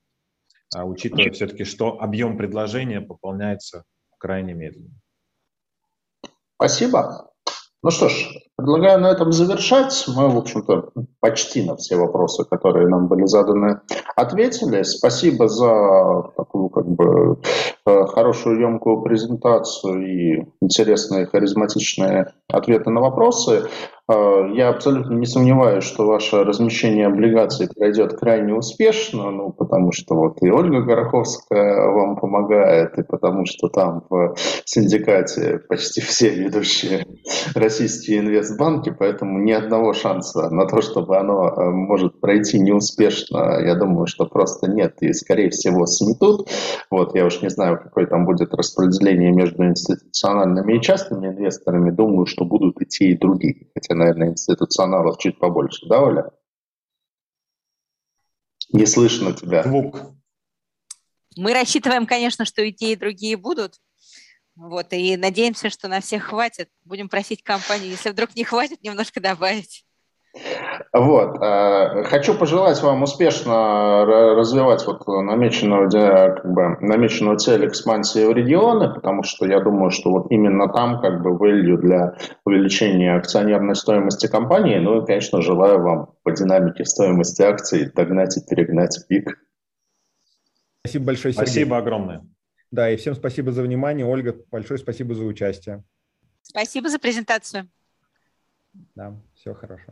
а учитывая все-таки, что объем предложения пополняется крайне медленно. Спасибо. Ну что ж, предлагаю на этом завершать. Мы, в общем-то, почти на все вопросы, которые нам были заданы, ответили. Спасибо за такую как бы э, хорошую, емкую презентацию и интересные, харизматичные ответы на вопросы. Э, я абсолютно не сомневаюсь, что ваше размещение облигаций пройдет крайне успешно, ну, потому что вот и Ольга Гороховская вам помогает, и потому что там в синдикате почти все ведущие российские инвестбанки, поэтому ни одного шанса на то, чтобы оно э, может пройти неуспешно, я думаю, что просто нет, и скорее всего сметут. Вот, я уж не знаю, какое там будет распределение между институциональными и частными инвесторами, думаю, что будут и те, и другие, хотя наверное, институционалов чуть побольше, да, Оля? Не слышно тебя. Звук. Мы рассчитываем, конечно, что и те, и другие будут. Вот, и надеемся, что на всех хватит. Будем просить компанию, если вдруг не хватит, немножко добавить. Вот. Э, хочу пожелать вам успешно развивать вот намеченную, как бы, намеченную цель экспансии в регионы, потому что я думаю, что вот именно там как бы value для увеличения акционерной стоимости компании. Ну и, конечно, желаю вам по динамике стоимости акций догнать и перегнать пик. Спасибо большое, Сергей. Спасибо огромное. Да, и всем спасибо за внимание. Ольга, большое спасибо за участие. Спасибо за презентацию. Да, все хорошо.